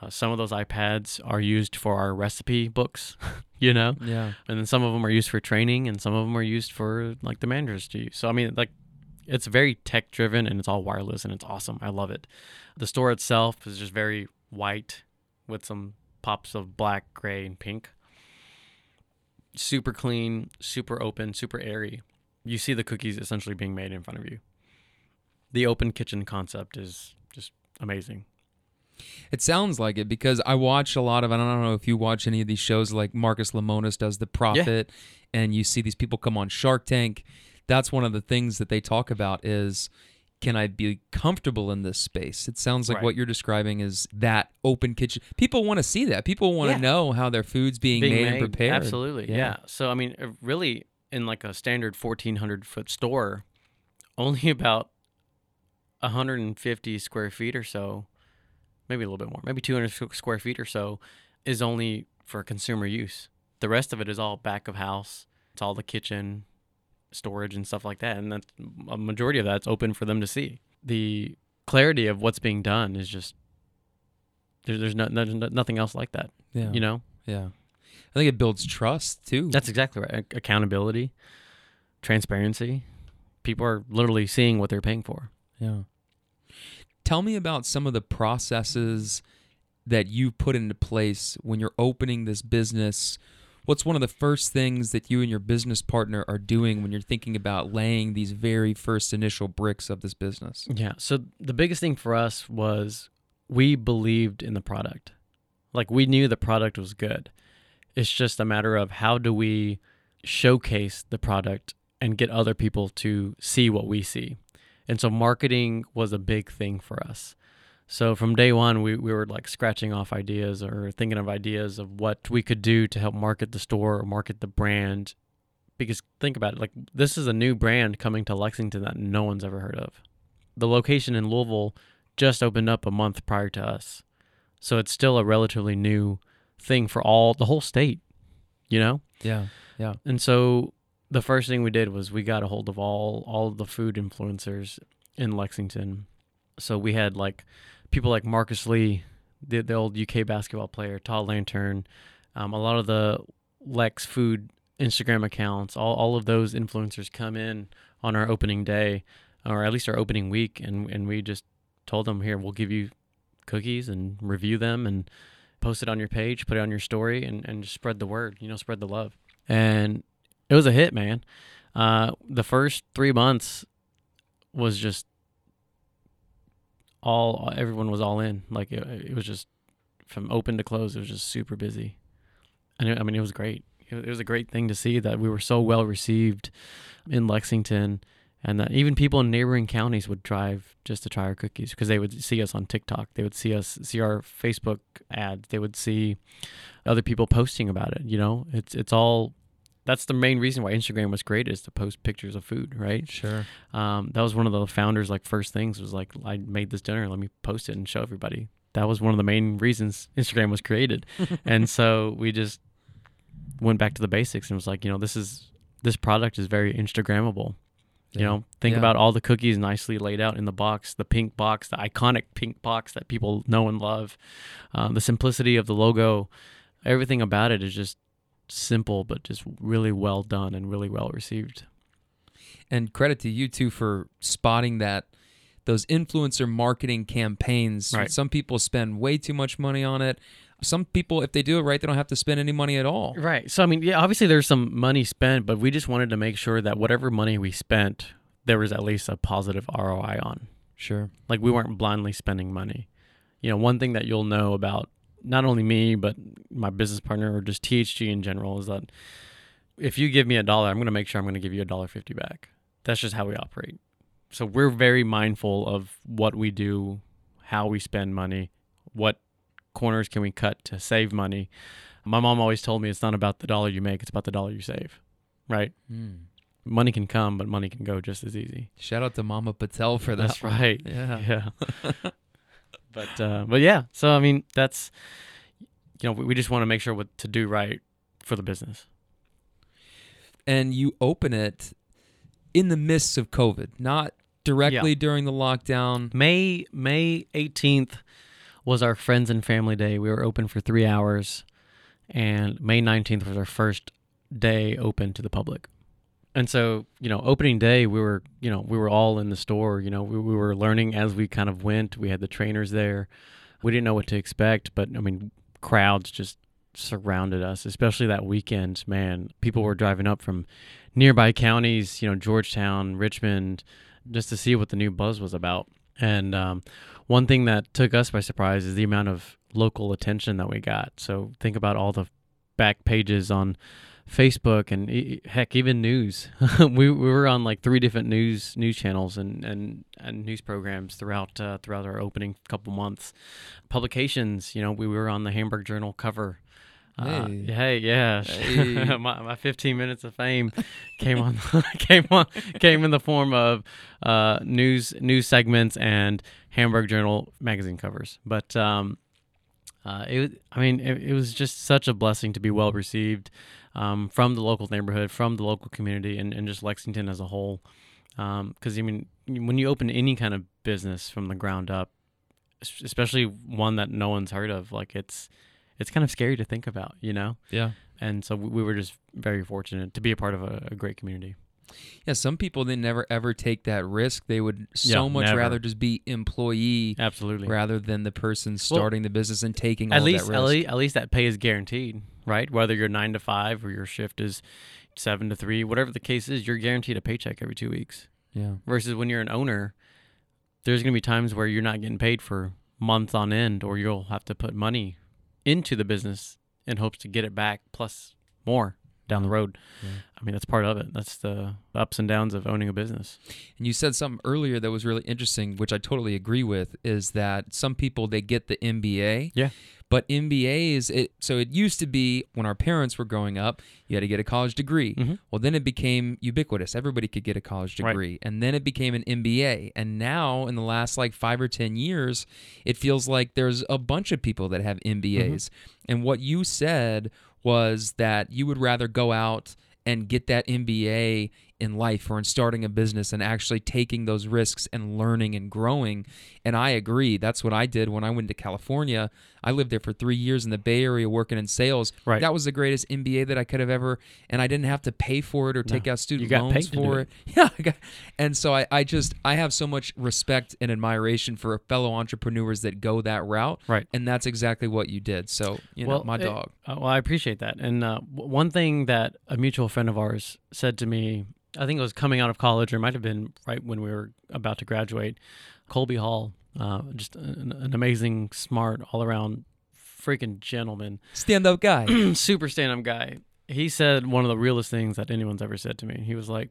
Uh, some of those iPads are used for our recipe books, (laughs) you know? Yeah. and then some of them are used for training and some of them are used for like the managers to use. So i mean like it's very tech driven and it's all wireless and it's awesome. I love it. The store itself is just very white with some pops of black gray and pink. Super clean super open super airy. You see the cookies essentially being made in front of you. The open kitchen concept is just amazing It sounds like it because I watch a lot of, and I don't know if you watch any of these shows like Marcus Lemonis does The Profit, and you see these people come on Shark Tank. That's one of the things that they talk about is can I be comfortable in this space? It sounds like Right. what you're describing is that open kitchen. People want to see that. People want to Yeah. know how their food's being, made, and prepared. Absolutely, yeah. So I mean, uh, really, in like a standard fourteen hundred foot store, only (laughs) about hundred and fifty square feet or so, maybe a little bit more, maybe two hundred square feet or so, is only for consumer use. The rest of it is all back of house. It's all the kitchen, storage, and stuff like that, and that's a majority of that's open for them to see. The clarity of what's being done is just there, there's no, there's no- nothing else like that. Yeah. You know. Yeah. I think it builds trust too. That's exactly right. Ac- Accountability, transparency. People are literally seeing what they're paying for. Yeah. Tell me about some of the processes that you put into place when you're opening this business. What's one of the first things that you and your business partner are doing when you're thinking about laying these very first initial bricks of this business? Yeah. So the biggest thing for us was we believed in the product. Like we knew the product was good. It's just a matter of how do we showcase the product and get other people to see what we see. And so marketing was a big thing for us. So from day one, we, we were like scratching off ideas or thinking of ideas of what we could do to help market the store or market the brand. Because think about it, like this is a new brand coming to Lexington that no one's ever heard of. The location in Louisville just opened up a month prior to us. So it's still a relatively new thing for all the whole state, you know? Yeah. Yeah. And so the first thing we did was we got a hold of all all of the food influencers in Lexington. So we had like people like Marcus Lee, the, the old UK basketball player, Todd Lantern, um, a lot of the Lex Food Instagram accounts, all, all of those influencers come in on our opening day, or at least our opening week, and, and we just told them, here, we'll give you cookies and review them and post it on your page, put it on your story, and, and just spread the word, you know, spread the love. And it was a hit, man. Uh, the first three months was just all everyone was all in. Like it, it was just from open to close. It was just super busy, and it, I mean it was great. It, it was a great thing to see that we were so well received in Lexington, and that even people in neighboring counties would drive just to try our cookies because they would see us on TikTok. They would see us see our Facebook ads. They would see other people posting about it. You know, it's it's all. That's the main reason why Instagram was great is to post pictures of food, right? Sure. um, that was one of the founders like first things was like i made this dinner let me post it and show everybody that was one of the main reasons instagram was created (laughs) and so we just went back to the basics and was like you know this is this product is very instagrammable You know, think Yeah. about all the cookies nicely laid out in the box, the pink box, the iconic pink box that people know and love, uh, the simplicity of the logo, everything about it is just simple, but just really well done and really well received. And credit to you too for spotting that those influencer marketing campaigns. Right. Some people spend way too much money on it. Some people, if they do it right, they don't have to spend any money at all. Right. So I mean, yeah, obviously there's some money spent, but we just wanted to make sure that whatever money we spent, there was at least a positive ROI on. Sure. Like we weren't blindly spending money. You know, one thing that you'll know about not only me but my business partner or just THG in general is that if you give me a dollar, I'm going to make sure I'm going to give you a dollar fifty back. That's just how we operate. So we're very mindful of what we do, how we spend money, what corners can we cut to save money. My mom always told me it's not about the dollar you make, it's about the dollar you save. Right? Mm. Money can come, but money can go just as easy. Shout out to Mama Patel for (laughs) that. That's right. Yeah. Yeah. (laughs) but uh, but yeah. So I mean, that's you know, we, we just want to make sure what to do right for the business. And you open it in the midst of COVID, not directly during the lockdown. May May eighteenth was our friends and family day. We were open for three hours, and May nineteenth was our first day open to the public. And so, you know, opening day, we were, you know, we were all in the store. You know, we, we were learning as we kind of went. We had the trainers there. We didn't know what to expect, but I mean, crowds just surrounded us, especially that weekend. Man, people were driving up from nearby counties, you know, Georgetown, Richmond, just to see what the new buzz was about. And um, one thing that took us by surprise is the amount of local attention that we got. So think about all the back pages on Facebook and e- heck, even news. (laughs) we, we were on like three different news news channels and, and, and news programs throughout uh, throughout our opening couple months. Publications, you know, we were on the Hamburg Journal cover. Uh, Hey. hey, yeah, Hey. (laughs) my, my 15 minutes of fame came on (laughs) came on came in the form of uh, news news segments and Hamburg Journal magazine covers. But um, uh, it I mean it, it was just such a blessing to be well received um, from the local neighborhood, from the local community, and, and just Lexington as a whole. Because I mean, when you open any kind of business from the ground up, especially one that no one's heard of, like it's it's kind of scary to think about, you know. Yeah. And so we, we were just very fortunate to be a part of a, a great community. Yeah, some people they never ever take that risk. They would so Yeah, much never. rather just be employee Absolutely. rather than the person starting the business and taking at all least at least at least that pay is guaranteed, right? Whether you're nine to five or your shift is seven to three, whatever the case is, you're guaranteed a paycheck every two weeks. Yeah. Versus when you're an owner, there's gonna be times where you're not getting paid for months on end, or you'll have to put money into the business in hopes to get it back plus more down the road. Yeah. I mean, that's part of it. That's the ups and downs of owning a business. And you said something earlier that was really interesting, which I totally agree with, is that some people they get the MBA. Yeah. But MBAs, it so it used to be when our parents were growing up, you had to get a college degree. Mhm. Well, then it became ubiquitous. Everybody could get a college Right. degree. And then it became an MBA. And now, in the last like five or 10 years, it feels like there's a bunch of people that have MBAs. And what you said was that you would rather go out and get that MBA in life or in starting a business and actually taking those risks and learning and growing. And I agree. That's what I did when I went to California. I lived there for three years in the Bay Area working in sales. Right. That was the greatest MBA that I could have ever, and I didn't have to pay for it or take out student you got loans paid to do for it. it. (laughs) Yeah. Got, and so I, I just, I have so much respect and admiration for fellow entrepreneurs that go that route. Right. And that's exactly what you did. So, you know, my it- dog. uh, well, I appreciate that. And uh, w- one thing that a mutual friend of ours said to me, I think it was coming out of college, or it might have been right when we were about to graduate. Colby Hall, uh, just an, an amazing, smart, all around freaking gentleman, Stand up guy. (clears throat) super stand up guy. He said one of the realest things that anyone's ever said to me. He was like,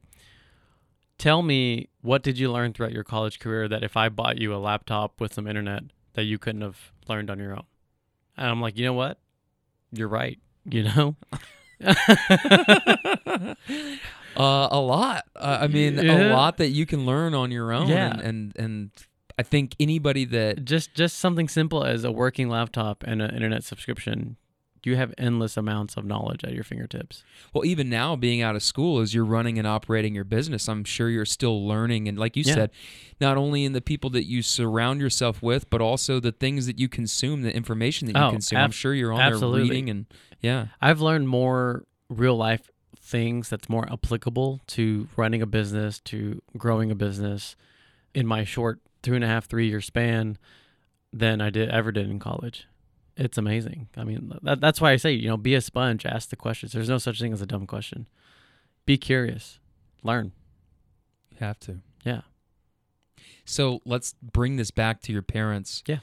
Tell me, what did you learn throughout your college career that if I bought you a laptop with some internet that you couldn't have learned on your own? And I'm like, you know what? You're right. You know? (laughs) (laughs) Uh, a lot. Uh, I mean, Yeah. a lot that you can learn on your own. Yeah. And, and and I think anybody that just just something simple as a working laptop and an internet subscription you have endless amounts of knowledge at your fingertips. Well, even now, being out of school, as you're running and operating your business, I'm sure you're still learning. And like you Yeah. said, not only in the people that you surround yourself with, but also the things that you consume, the information that you Oh, consume. I'm sure you're on absolutely. there reading and yeah. I've learned more real life things that's more applicable to running a business, to growing a business in my short two and a half, three year span than I did ever did in college. It's amazing. I mean, that, that's why I say, you know, be a sponge, ask the questions. There's no such thing as a dumb question. Be curious, learn. You have to. Yeah. So let's bring this back to your parents. Yeah.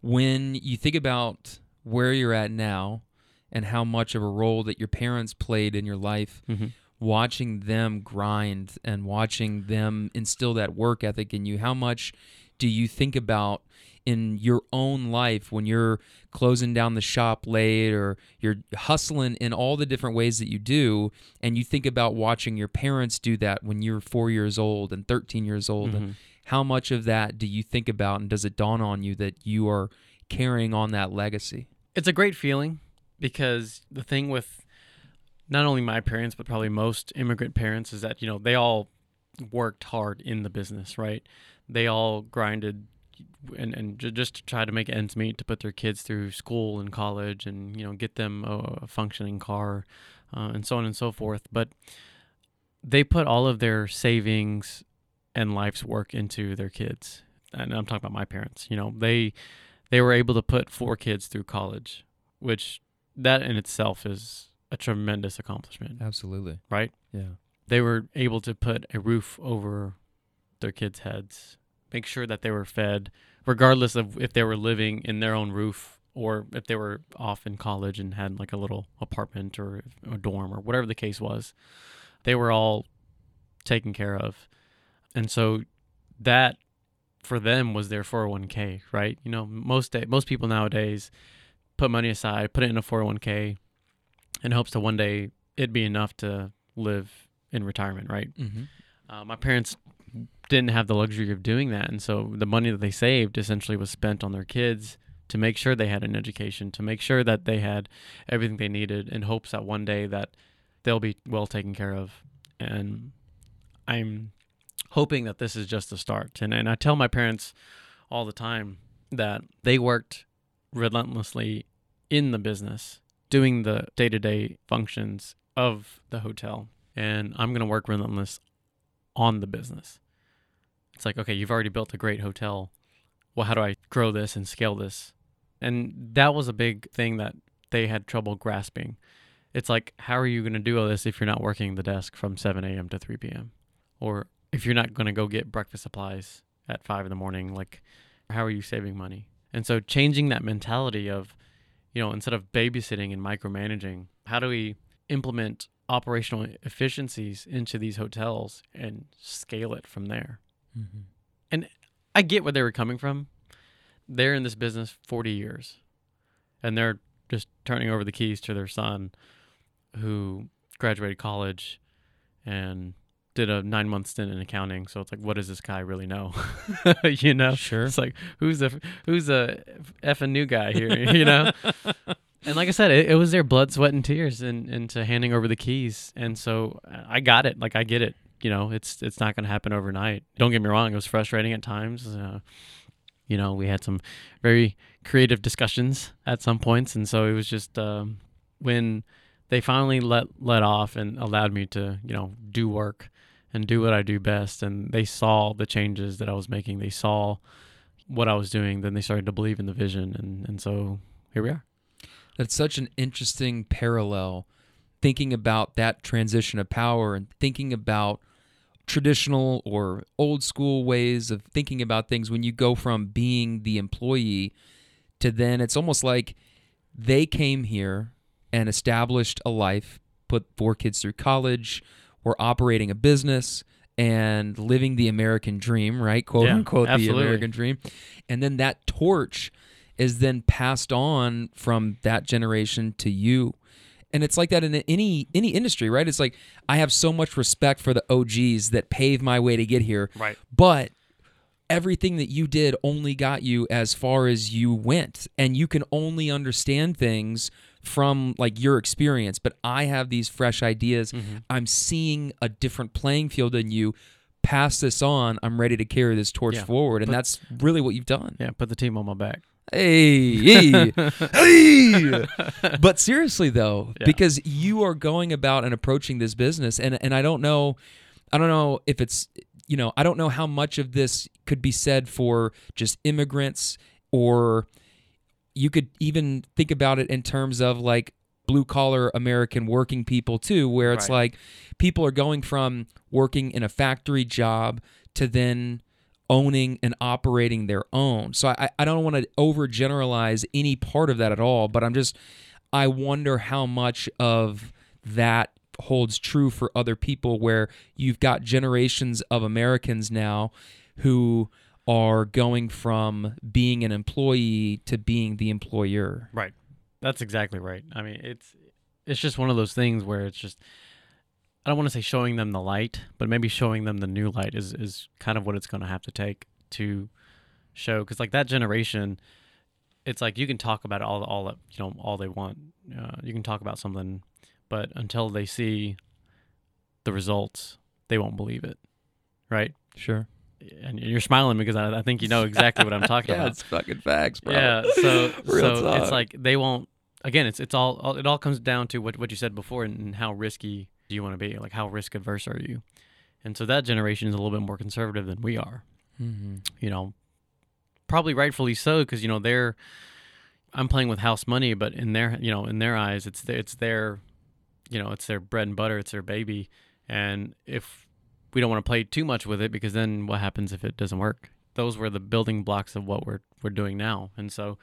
When you think about where you're at now and how much of a role that your parents played in your life, Mm-hmm. watching them grind and watching them instill that work ethic in you, how much do you think about in your own life when you're closing down the shop late or you're hustling in all the different ways that you do and you think about watching your parents do that when you're 4 years old and 13 years old and how much of that do you think about and does it dawn on you that you are carrying on that legacy? It's a great feeling because the thing with not only my parents but probably most immigrant parents is that you know they all worked hard in the business right? They all grinded and, and ju- just to try to make ends meet to put their kids through school and college and you know get them a, a functioning car uh, and so on and so forth. But they put all of their savings and life's work into their kids. And i'm talking about my parents you know they they were able to put four kids through college which that in itself is a tremendous accomplishment absolutely right yeah they were able to put a roof over their kids' heads, make sure that they were fed, regardless of if they were living in their own roof or if they were off in college and had like a little apartment or a dorm or whatever the case was. They were all taken care of. And so that for them was their 401k, right? You know, most day, most people nowadays put money aside, put it in a 401k in hopes to one day it be enough to live in retirement, right? mm-hmm. Uh, my parents didn't have the luxury of doing that, and so the money that they saved essentially was spent on their kids to make sure they had an education, to make sure that they had everything they needed, in hopes that one day that they'll be well taken care of. And I'm hoping that this is just the start. And and I tell my parents all the time that they worked relentlessly in the business, doing the day to day functions of the hotel. And I'm going to work relentless on the business. It's like, okay, you've already built a great hotel. Well, how do I grow this and scale this? And that was a big thing that they had trouble grasping. It's like, how are you going to do all this if you're not working the desk from 7 a.m. to 3 p.m.? Or if you're not going to go get breakfast supplies at 5 in the morning, like, how are you saving money? And so changing that mentality of, you know, instead of babysitting and micromanaging, how do we implement operational efficiencies into these hotels and scale it from there? Mm-hmm. I get where they were coming from. They're in this business 40 years and they're just turning over the keys to their son who graduated college and did a nine month stint in accounting. So it's like, what does this guy really know? (laughs) you know? Sure. It's like, who's a, who's a effing new guy here, (laughs) you know? (laughs) and like I said, it, it was their blood, sweat, and tears in, into handing over the keys. And so I got it. Like, I get it you know, it's it's not going to happen overnight. Don't get me wrong; it was frustrating at times. Uh, you know, we had some very creative discussions at some points, and so it was just um, when they finally let let off and allowed me to, you know, do work and do what I do best, and they saw the changes that I was making. They saw what I was doing. Then they started to believe in the vision, and and so here we are. That's such an interesting parallel thinking about that transition of power and thinking about traditional or old school ways of thinking about things when you go from being the employee to then it's almost like they came here and established a life, put four kids through college, were operating a business and living the American dream, right? Quote Yeah, unquote, the. American dream. And then that torch is then passed on from that generation to you. And it's like that in any any industry, right? It's like I have so much respect for the OGs that paved my way to get here. Right. But everything that you did only got you as far as you went and you can only understand things from like your experience, but I have these fresh ideas. Mm-hmm. I'm seeing a different playing field than you. Pass this on. I'm ready to carry this torch Yeah, forward, and but- that's really what you've done. Yeah, put the team on my back. Hey, hey, (laughs) hey. But seriously though, Yeah. because you are going about and approaching this business, and and I don't know, I don't know if it's you know I don't know how much of this could be said for just immigrants, or you could even think about it in terms of like blue collar American working people too, where it's Right. like people are going from working in a factory job to then owning and operating their own. So I, I don't want to overgeneralize any part of that at all, but I'm just I wonder how much of that holds true for other people where you've got generations of Americans now who are going from being an employee to being the employer. Right. That's exactly right. I mean, it's it's just one of those things where it's just I don't want to say showing them the light, but maybe showing them the new light is is kind of what it's going to have to take to show cuz like that generation it's like you can talk about it all all that, you know all they want. Uh, you can talk about something, but until they see the results, they won't believe it. Right? Sure. And you're smiling because I, I think you know exactly what I'm talking (laughs) yeah, about. it's fucking facts, bro. Yeah, so (laughs) so talk. it's like they won't. Again, it's it's all, it all comes down to what what you said before and, and how risky do you want to be? Like how risk adverse are you? And so that generation is a little bit more conservative than we are. hmm You know, probably rightfully so because you know they're. I'm playing with house money, but in their you know in their eyes, it's it's their, you know, it's their bread and butter, it's their baby, and if we don't want to play too much with it because then what happens if it doesn't work? Those were the building blocks of what we're we're doing now, and so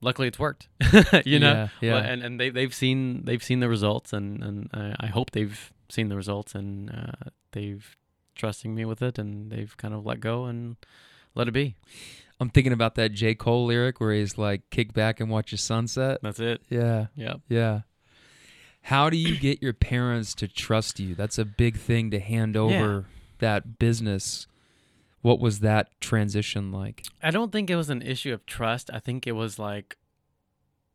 luckily it's worked. (laughs) you know, Yeah, yeah. And and they they've seen they've seen the results, and and I, I hope they've seen the results, and uh, they've trusting me with it, and they've kind of let go and let it be. I'm thinking about that J. Cole lyric where he's like, kick back and watch the sunset. That's it. Yeah. Yep. Yeah. How do you get your parents to trust you? That's a big thing to hand over that business. What was that transition like? I don't think it was an issue of trust. I think it was like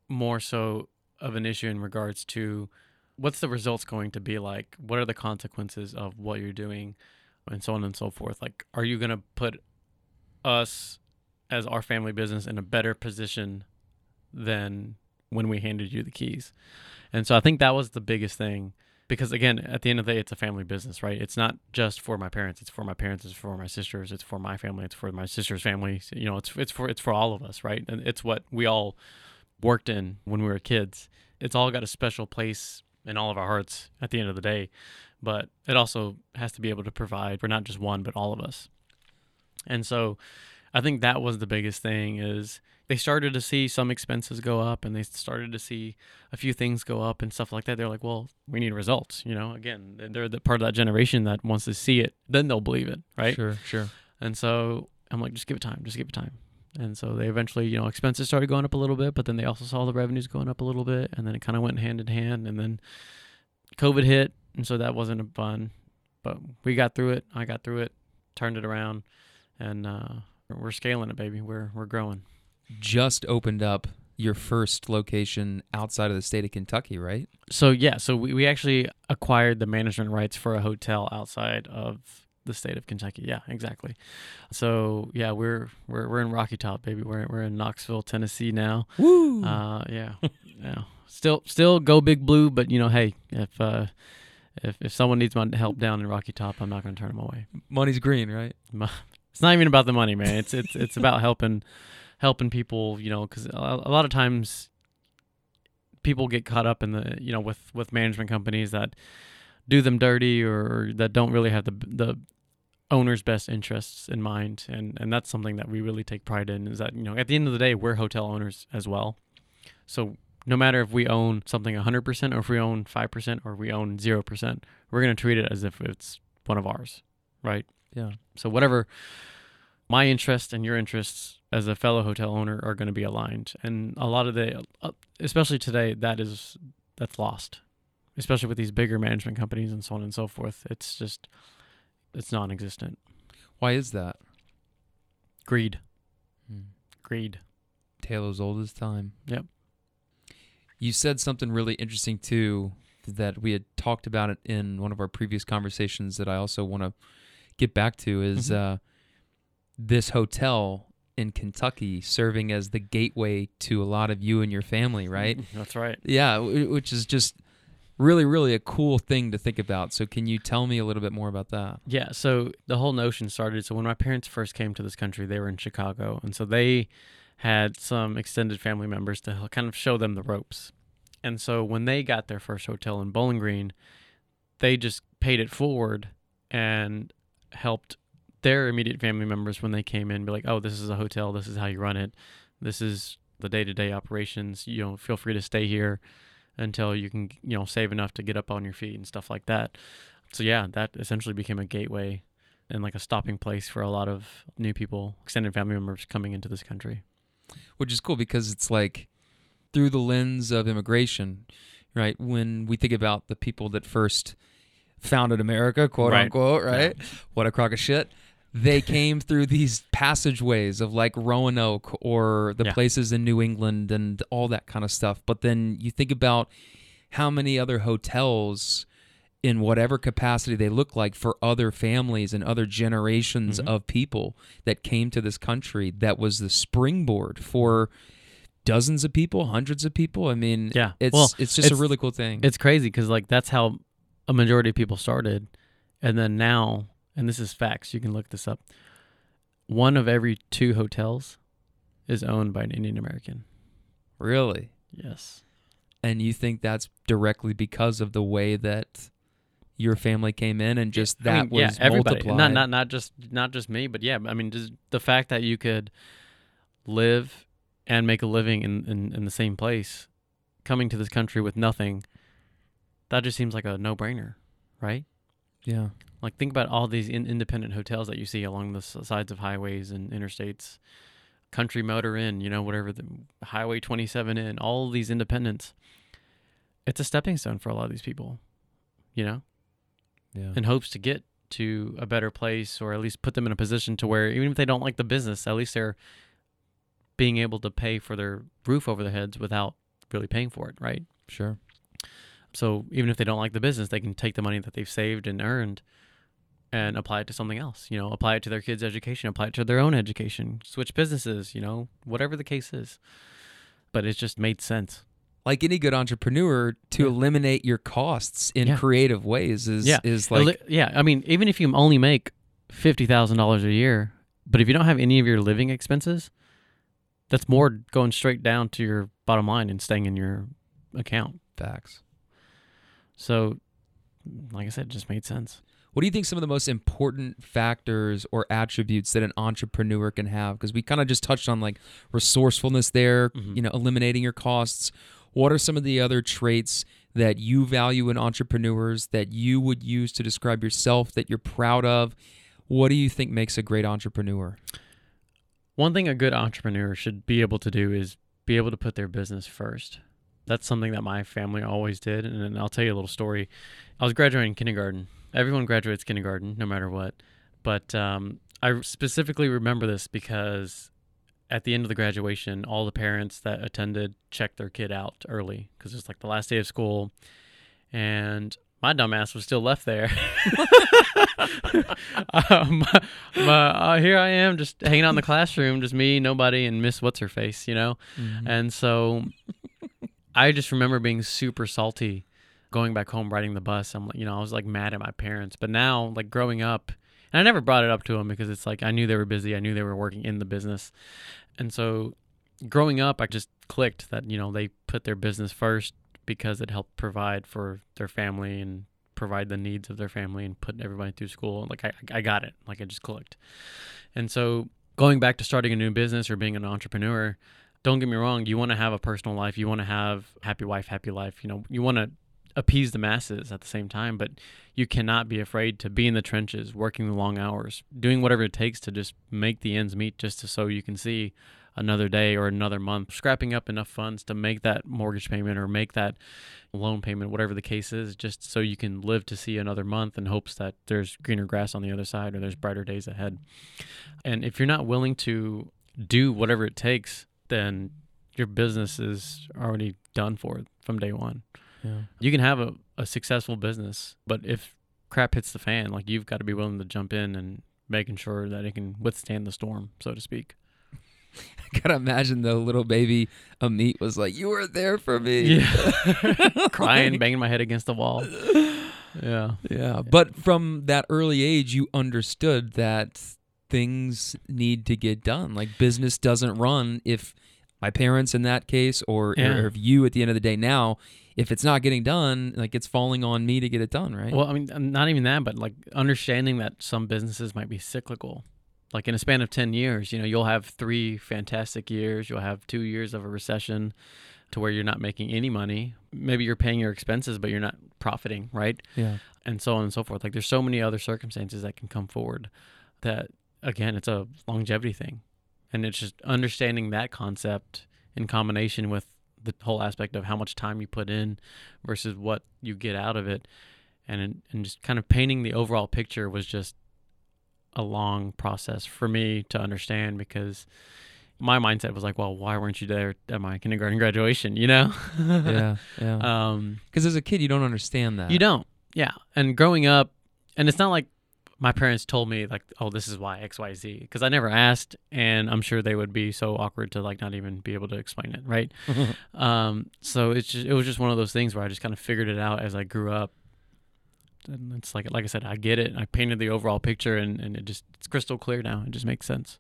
more so of an issue in regards to what's the results going to be like? What are the consequences of what you're doing? And so on and so forth. Like, are you going to put us as our family business in a better position than when we handed you the keys? And so I think that was the biggest thing because again, at the end of the day, it's a family business, right? It's not just for my parents. It's for my parents. It's for my sisters. It's for my family. It's for my sister's family. You know, it's it's for it's for all of us, right? And it's what we all worked in when we were kids. It's all got a special place in all of our hearts at the end of the day, but it also has to be able to provide for not just one, but all of us. And so, I think that was the biggest thing is they started to see some expenses go up and they started to see a few things go up and stuff like that. They're like, well, we need results. You know, again, they're the part of that generation that wants to see it, then they'll believe it, right? Sure, sure. And so I'm like, just give it time, just give it time. And so they eventually, you know, expenses started going up a little bit, but then they also saw the revenues going up a little bit, and then it kind of went hand in hand. And then COVID hit, and so that wasn't a fun, but we got through it. I got through it, turned it around, and uh, we're scaling it, baby. We're we're growing. Just opened up your first location outside of the state of Kentucky, right? So yeah, so we, we actually acquired the management rights for a hotel outside of the state of Kentucky. Yeah, exactly. So yeah, we're we're we're in Rocky Top, baby. We're we're in Knoxville, Tennessee now. Woo! Uh, yeah, yeah. Still still go big blue, but you know, hey, if uh, if if someone needs my help down in Rocky Top, I'm not going to turn them away. Money's green, right? (laughs) It's not even about the money, man. It's it's it's about helping helping people, you know, because a, a lot of times people get caught up in the you know with with management companies that do them dirty or that don't really have the the owner's best interests in mind. And and that's something that we really take pride in is that you know at the end of the day we're hotel owners as well. So no matter if we own something 100% or if we own 5% or we own 0% we're going to treat it as if it's one of ours right? Yeah. so whatever my interests and your interests as a fellow hotel owner are going to be aligned, and a lot of the, uh, especially today, that is that's lost, especially with these bigger management companies and so on and so forth. It's just it's non-existent. Why is that? Greed, Hmm. greed. Tale as old as time. Yep. You said something really interesting too that we had talked about it in one of our previous conversations that I also want to get back to is Mhm. uh, this hotel in Kentucky serving as the gateway to a lot of you and your family, right? (laughs) That's right. Yeah, which is just really, really a cool thing to think about. So, can you tell me a little bit more about that? Yeah, so the whole notion started. So when my parents first came to this country, they were in Chicago, and so they had some extended family members to kind of show them the ropes. And so when they got their first hotel in Bowling Green, they just paid it forward and helped their immediate family members when they came in be like, "Oh, this is a hotel. This is how you run it. This is the day-to-day operations. You know, feel free to stay here until you can, you know, save enough to get up on your feet and stuff like that." So yeah, that essentially became a gateway and like a stopping place for a lot of new people, extended family members coming into this country. which is cool because it's like through the lens of immigration, right? When we think about the people that first founded America, quote Right. unquote, right? What a crock of shit. They came through these passageways of like Roanoke or the Yeah. places in New England and all that kind of stuff. But then you think about how many other hotels in whatever capacity they look like for other families and other generations Mhm. of people that came to this country that was the springboard for dozens of people hundreds of people i mean Yeah. it's Well, it's just a really cool thing It's crazy because like that's how a majority of people started, and then now, and this is facts. You can look this up. One of every two hotels is owned by an Indian American. really Yes. and you think that's directly because of the way that your family came in and just that I mean, was yeah, everybody. multiplied Not not not just not just me, but yeah. I mean, just the fact that you could live and make a living in, in, in the same place, coming to this country with nothing, that just seems like a no brainer, right? yeah Like think about all these in, independent hotels that you see along the s- sides of highways and interstates, Country Motor Inn, you know, whatever the Highway 27 Inn, all these independents. It's a stepping stone for a lot of these people, you know, yeah in hopes to get to a better place or at least put them in a position to where even if they don't like the business, at least they're being able to pay for their roof over their heads without really paying for it, right? sure So even if they don't like the business, they can take the money that they've saved and earned and apply it to something else. You know, apply it to their kids' education, apply it to their own education, switch businesses, you know, whatever the case is. But it just made sense. like any good entrepreneur to Yeah. eliminate your costs in Yeah. creative ways is Yeah. is like yeah, I mean, even if you only make fifty thousand dollars a year, but if you don't have any of your living expenses, that's more going straight down to your bottom line and staying in your account. facts So, like I said, it just made sense. What do you think some of the most important factors or attributes that an entrepreneur can have? Because we kind of just touched on like resourcefulness there, Mhm. you know, eliminating your costs. What are some of the other traits that you value in entrepreneurs that you would use to describe yourself that you're proud of? What do you think makes a great entrepreneur? One thing a good entrepreneur should be able to do is be able to put their business first. That's something that my family always did. And I'll tell you a little story. I was graduating kindergarten. Everyone graduates kindergarten, no matter what. But um, I specifically remember this because at the end of the graduation, all the parents that attended checked their kid out early because it's like the last day of school. And my dumbass was still left there. (laughs) (laughs) um, but uh, here I am, just hanging out in the classroom, just me, nobody, and Miss What's Her Face, you know. And so I just remember being super salty, going back home riding the bus. I'm like, you know, I was like mad at my parents. But now, like growing up, and I never brought it up to them because it's like I knew they were busy, I knew they were working in the business, and so growing up, I just clicked that you know they put their business first because it helped provide for their family and provide the needs of their family and put everybody through school. Like I, I got it. Like I just clicked. And so going back to starting a new business or being an entrepreneur, don't get me wrong, you want to have a personal life, you want to have happy wife, happy life, you know, you want to appease the masses at the same time, but you cannot be afraid to be in the trenches, working the long hours, doing whatever it takes to just make the ends meet just to, so you can see another day or another month, scrapping up enough funds to make that mortgage payment or make that loan payment, whatever the case is, just so you can live to see another month in hopes that there's greener grass on the other side or there's brighter days ahead. And if you're not willing to do whatever it takes, then your business is already done for from day one. Yeah. You can have a, a successful business, but if crap hits the fan, like you've got to be willing to jump in and making sure that it can withstand the storm, so to speak. I (laughs) gotta imagine the little baby Amit was like, "You were there for me." Yeah. (laughs) (laughs) Crying, banging my head against the wall. Yeah. Yeah, but from that early age, you understood that things need to get done. Like business doesn't run if my parents, in that case, or, Yeah. or if you, at the end of the day, now, if it's not getting done, like it's falling on me to get it done, right? Well, I mean, not even that, but like understanding that some businesses might be cyclical. Like in a span of 10 years, you know, you'll have three fantastic years, you'll have two years of a recession to where you're not making any money. Maybe you're paying your expenses, but you're not profiting, right? yeah, And so on and so forth. Like there's so many other circumstances that can come forward that, again, it's a longevity thing. And it's just understanding that concept in combination with the whole aspect of how much time you put in versus what you get out of it and and just kind of painting the overall picture was just a long process for me to understand because my mindset was like, well, why weren't you there at my kindergarten (laughs) graduation? You know? yeah, yeah. (laughs) um, Because as a kid, you don't understand that. you don't. Yeah. And growing up, and it's not like my parents told me like, oh, this is why X, Y, Z, because I never asked, and I'm sure they would be so awkward to like not even be able to explain it, right? (laughs) um, so it's just it was just one of those things where I just kind of figured it out as I grew up. And it's like like I said, I get it. I painted the overall picture, and and it just it's crystal clear now. It just makes sense.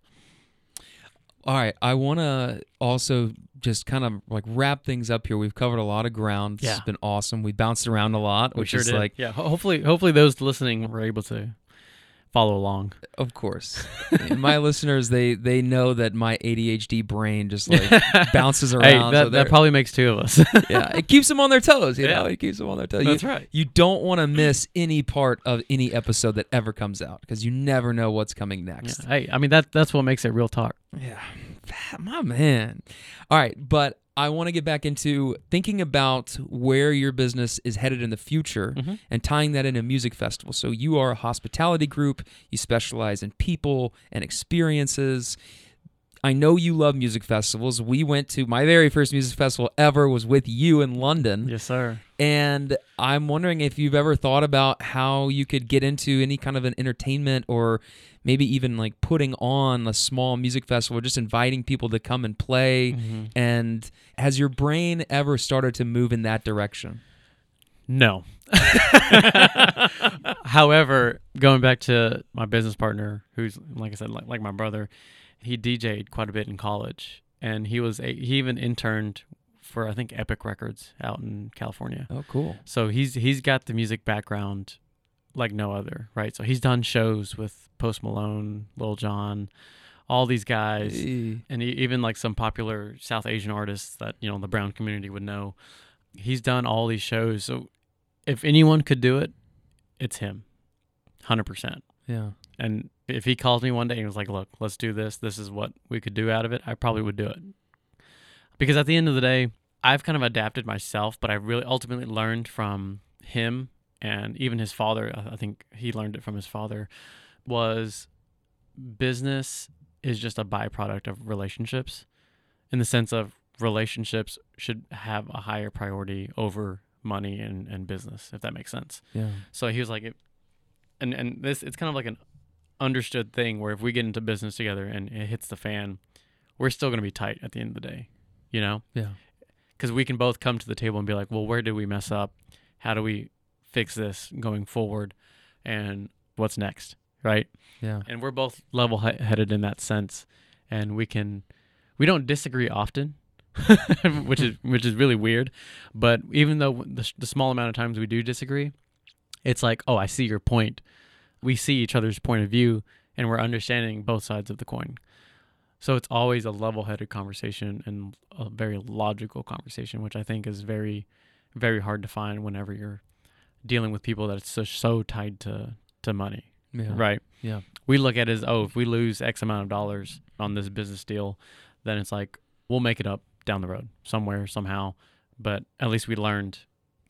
All right, I want to also just kind of like wrap things up here. We've covered a lot of ground. This has Yeah. been awesome. We bounced around a lot, We which sure is did. like, yeah. Hopefully, hopefully those listening were able to follow along. of course, (laughs) my listeners they they know that my ADHD brain just like (laughs) bounces around. Hey, that, they're- that probably makes two of us. (laughs) yeah, it keeps them on their toes. You Yeah. know, it keeps them on their toes. That's you, right. You don't want to miss any part of any episode that ever comes out because you never know what's coming next. Yeah. Hey, I mean that that's what makes it real talk. Yeah, my man. All right, but I want to get back into thinking about where your business is headed in the future Mhm. and tying that into music festival. So you are a hospitality group. You specialize in people and experiences. I know you love music festivals. We went to my very first music festival ever was with you in London. Yes, sir. And I'm wondering if you've ever thought about how you could get into any kind of an entertainment or maybe even like putting on a small music festival, just inviting people to come and play. Mm-hmm. And has your brain ever started to move in that direction? No. (laughs) However, going back to my business partner, who's like I said, like, like my brother, he DJ'd quite a bit in college, and he was a, he even interned for I think Epic Records out in California. Oh, cool. So he's he's got the music background like no other, right? So he's done shows with Post Malone, Lil Jon, all these guys, and he, even like some popular South Asian artists that you know the brown community would know. He's done all these shows, so if anyone could do it, it's him, hundred percent. Yeah. And if he calls me one day and was like, "Look, let's do this. This is what we could do out of it," I probably would do it. Because at the end of the day, I've kind of adapted myself, but I really ultimately learned from him and even his father. I I think he learned it from his father. Was business is just a byproduct of relationships, in the sense of relationships should have a higher priority over money and, and business, if that makes sense. Yeah. So he was like, it, and and this it's kind of like an understood thing where if we get into business together and it hits the fan, we're still going to be tight at the end of the day, you know, Yeah. because we can both come to the table and be like, well, where did we mess up? How do we fix this going forward? And what's next, right? Yeah. And we're both level headed in that sense, and we can we don't disagree often. (laughs) which is which is really weird, but even though the, the small amount of times we do disagree, it's like, oh, I see your point. We see each other's point of view, and we're understanding both sides of the coin. So it's always a level-headed conversation and a very logical conversation, which I think is very, very hard to find whenever you're dealing with people that's so, so tied to to money, Yeah. right? Yeah. We look at it as, oh, if we lose X amount of dollars on this business deal, then it's like we'll make it up down the road somewhere somehow. But at least we learned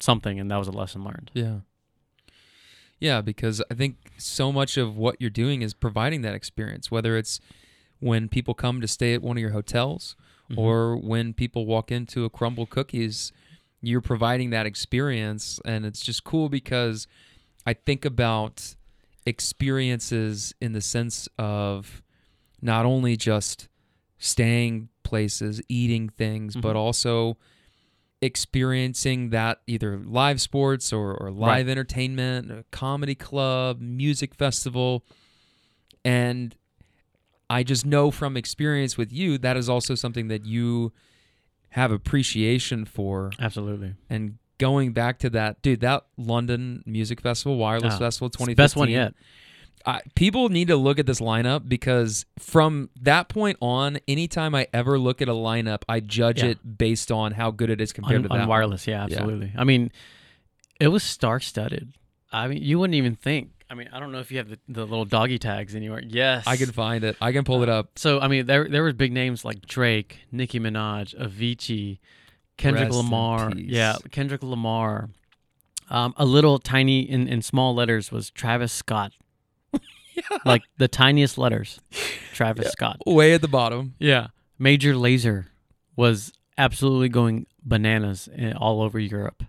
something, and that was a lesson learned. Yeah. Yeah, because I think so much of what you're doing is providing that experience, whether it's when people come to stay at one of your hotels Mhm. or when people walk into a Crumbl cookies you're providing that experience and it's just cool because i think about experiences in the sense of not only just staying places eating things but Mhm. also experiencing that either live sports or, or live entertainment a comedy club music festival and I just know from experience with you that is also something that you have appreciation for. Absolutely. And going back to that, dude, that London Music Festival, Wireless Ah, Festival It's 2015. best one yet. I, people need to look at this lineup because from that point on, anytime I ever look at a lineup, I judge Yeah. it based on how good it is compared On, to on that. one. wireless, yeah, Yeah. absolutely. I mean, it was star studded. I mean, you wouldn't even think. I mean, I don't know if you have the, the little doggy tags anywhere. Yes. I can find it. I can pull it up. So I mean, there there were big names like Drake, Nicki Minaj, Avicii, Kendrick Rest Lamar. Yeah, Kendrick Lamar. Um, a little tiny in, in small letters was Travis Scott. (laughs) Like the tiniest letters, Travis Scott. Way at the bottom. Yeah, Major Lazer was absolutely going bananas in, all over Europe.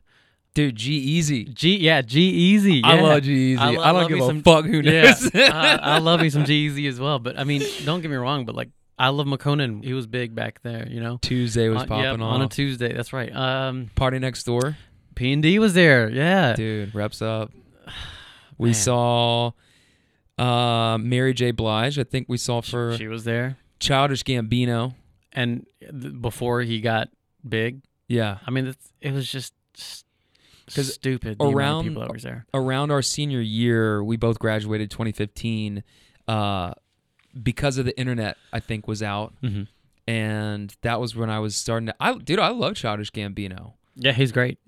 Dude, G-Eazy. G yeah, G-Eazy. I love G Easy. I I, don't love give a some- fuck who Yeah, knows. I, I love me some G Easy as well. But I mean, don't get me wrong. But like, iLoveMakonnen. He was big back there. You know. Tuesday was popping off. on a Tuesday. That's right. Um, PartyNextDoor. P and D was there. Yeah. Dude, reps up. (sighs) We Man. saw uh, Mary J. Blige. I think we saw for she was there. Childish Gambino. And th- before he got big, Yeah. I mean, it was just, just 'Cause stupid. The amount of around- people that was there. Around our senior year, we both graduated 2015. Uh, because of the internet, I think was out, hmm and that was when I was starting to. I dude, I love Childish Gambino. Yeah, he's great.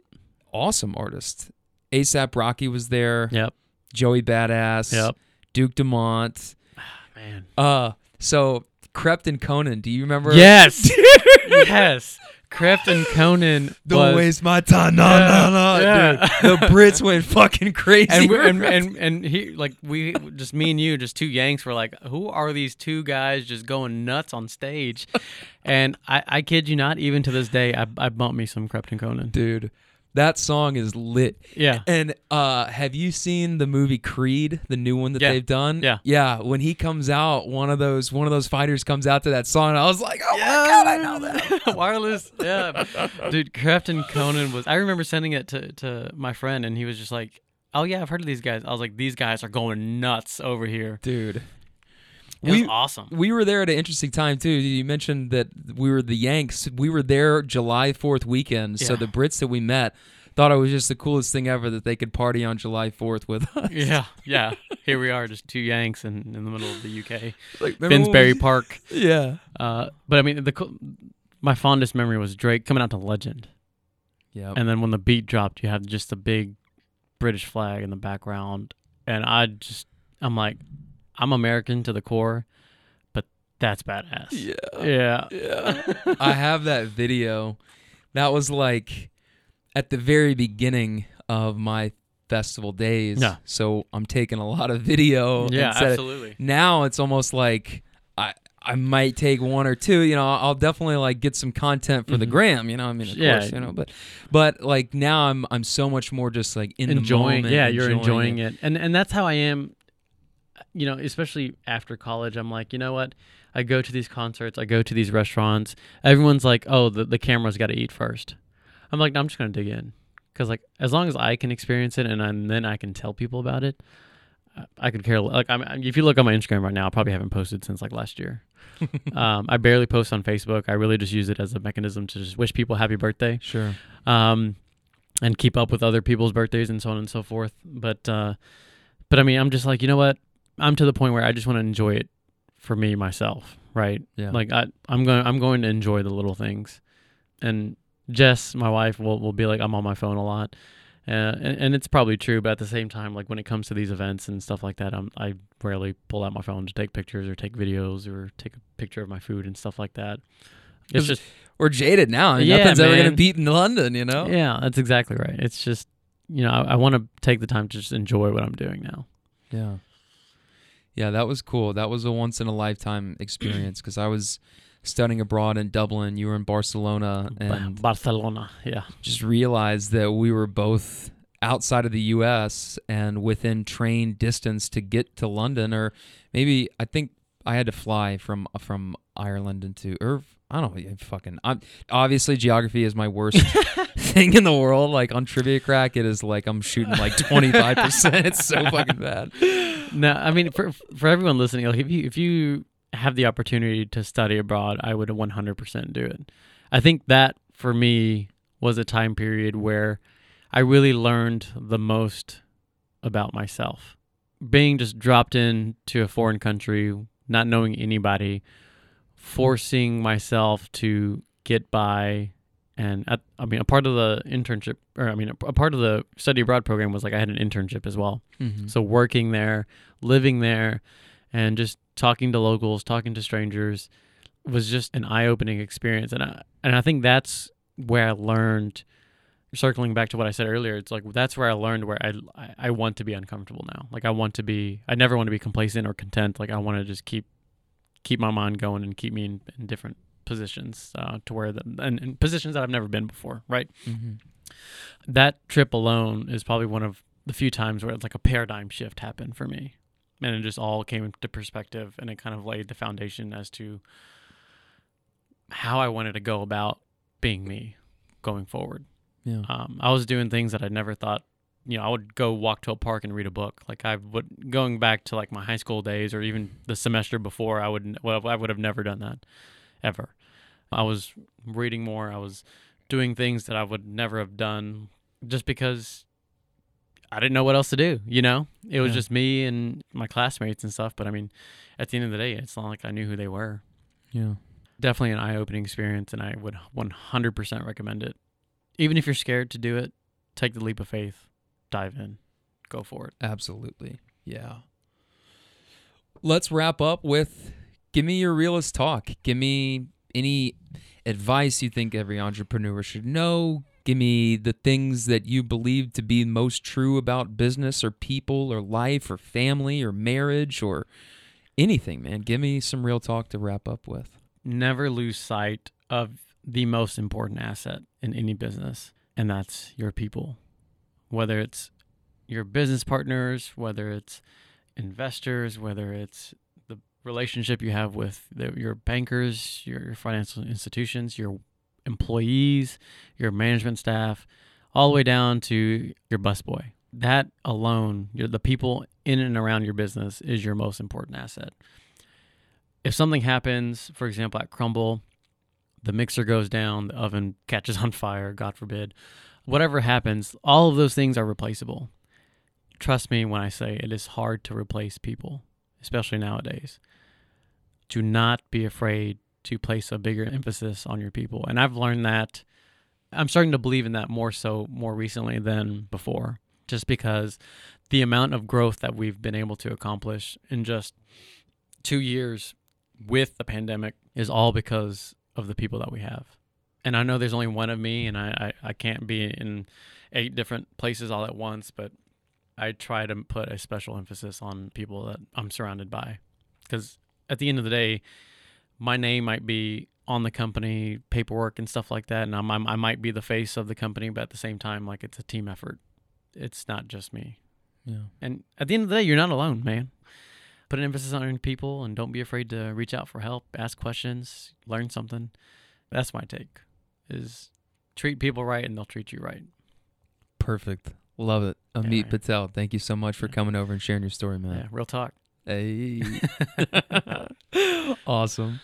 Awesome artist. ASAP Rocky was there. Yep. Joey Badass. Yep. Duke Dumont. Ah man. Uh, so Krept and Konan. Do you remember? Yes. (laughs) yes. Krept and Konan. (laughs) Don't was- waste my time. No, Yeah, no, no, yeah. dude. The Brits went fucking crazy. and, we, for and, (laughs) and and he like we just me and you just two Yanks were like who are these two guys just going nuts on stage and I, I kid you not even to this day I, I bumped me some Krept and Konan dude, that song is lit. yeah And uh, have you seen the movie Creed, the new one that Yeah. they've done? Yeah. yeah. When he comes out, one of those one of those fighters comes out to that song, and I was like, oh my god, I know that. (laughs) wireless yeah dude Krept and Konan was I remember sending it to, to my friend and he was just like oh yeah I've heard of these guys I was like these guys are going nuts over here Dude, it We- was awesome we were there at an interesting time too. You mentioned that we were the Yanks. We were there July Fourth weekend, so the Brits that we met thought it was just the coolest thing ever that they could party on July Fourth with us. yeah (laughs) yeah here we are just two Yanks in, in the middle of the UK like Finsbury we- Park (laughs) Yeah. Uh, but I mean, the my fondest memory was Drake coming out to Legend, Yeah. and then when the beat dropped, you have just a big British flag in the background, and I just I'm like, I'm American to the core, but that's badass. Yeah. Yeah. Yeah. (laughs) I have that video. That was like at the very beginning of my festival days. Yeah. So I'm taking a lot of video. yeah, instead of- absolutely. now it's almost like I I might take one or two. You know, I'll definitely like get some content for the Mhm. gram. You know, I mean, of Yeah. course, you know, but but like now I'm I'm so much more just like in enjoying, the moment. yeah, you're enjoying it. and and that's how I am. You know, especially after college, I'm like, you know what? I go to these concerts, I go to these restaurants. Everyone's like, oh, the the camera's got to eat first. I'm like, no, I'm just gonna dig in, because like as long as I can experience it and, I, and then I can tell people about it, I- I could care. Like, I'm, if you look on my Instagram right now, I probably haven't posted since like last year. (laughs) um, I barely post on Facebook. I really just use it as a mechanism to just wish people happy birthday Sure. um, and keep up with other people's birthdays and so on and so forth. But uh, but I mean, I'm just like, you know what? I'm to the point where I just want to enjoy it for me myself, right? Yeah. Like I, I'm going, I'm going to enjoy the little things. And Jess, my wife, will will be like, I'm on my phone a lot. Uh, and, and it's probably true, but at the same time, like when it comes to these events and stuff like that, I'm, I rarely pull out my phone to take pictures or take videos or take a picture of my food and stuff like that. It's just We're jaded now. I mean, Yeah, nothing's ever gonna beat in London. You know. Yeah, that's exactly right. It's just, you know, I, I want to take the time to just enjoy what I'm doing now. Yeah. Yeah, that was cool. That was a once in a lifetime (clears throat) experience because I was studying abroad in Dublin. You were in Barcelona, and Barcelona, yeah. just realized that we were both outside of the U.S. and within train distance to get to London, or maybe I think I had to fly from from Ireland into or I don't know. Fucking, I'm obviously geography is my worst (laughs) thing in the world. Like on Trivia Crack, it is like I'm shooting like 25. percent It's so fucking bad. No, I mean for for everyone listening, like if you if you have the opportunity to study abroad, I would 100% do it. I think that for me was a time period where I really learned the most about myself. Being just dropped into a foreign country, not knowing anybody, forcing myself to get by and at, I mean a part of the internship or I mean a, a, part of the study abroad program was like I had an internship as well. Mm-hmm. So working there, living there and just talking to locals, talking to strangers was just an eye-opening experience and I, and I think that's where I learned circling back to what I said earlier, it's like that's where I learned where I, I, I want to be uncomfortable now. Like I want to be I never want to be complacent or content. Like I want to just keep keep my mind going and keep me in, in different positions uh, to where the and, and, positions that I've never been before. Right. Mm-hmm. That trip alone is probably one of the few times where it's like a paradigm shift happened for me, and it just all came into perspective, and it kind of laid the foundation as to how I wanted to go about being me going forward. Yeah. Um, I was doing things that I never thought you know, I would go walk to a park and read a book. Like I would going back to like my high school days or even the semester before, I would well, I would have never done that ever. I was reading more. I was doing things that I would never have done just because I didn't know what else to do, you know? It was yeah. just me and my classmates and stuff, but I mean, at the end of the day, it's not like I knew who they were. Yeah. Definitely an eye-opening experience and I would 100% recommend it. Even if you're scared to do it, take the leap of faith dive in. Go for it. Absolutely. Yeah. Let's wrap up with give me your realist talk. Give me any advice you think every entrepreneur should know. Give me the things that you believe to be most true about business or people or life or family or marriage or anything, man. Give me some real talk to wrap up with. Never lose sight of the most important asset in any business, and that's your people whether it's your business partners, whether it's investors, whether it's the relationship you have with the, your bankers, your, your financial institutions, your employees, your management staff, all the way down to your busboy. That alone, the people in and around your business is your most important asset. If something happens, for example, at Crumbl, the mixer goes down, the oven (laughs) catches on fire, God forbid, whatever happens, all of those things are replaceable. Trust me when I say it is hard to replace people, especially nowadays. Do not be afraid to place a bigger emphasis on your people. And I've learned that I'm starting to believe in that more so more recently than before, just because the amount of growth that we've been able to accomplish in just two years with the pandemic is all because of the people that we have and I know there's only one of me, and I, I, I can't be in eight different places all at once, but I try to put a special emphasis on people that I'm surrounded by. Because at the end of the day, my name might be on the company paperwork and stuff like that, and I'm, I'm, i might be the face of the company, but at the same time, like it's a team effort. It's not just me. Yeah. And at the end of the day, you're not alone, man. Put an emphasis on people, and don't be afraid to reach out for help, ask questions, learn something. That's my take is treat people right and they'll treat you right. Perfect. Love it. Amit yeah, Patel, thank you so much for coming over and sharing your story, man. Yeah, real talk. Hey. (laughs) awesome.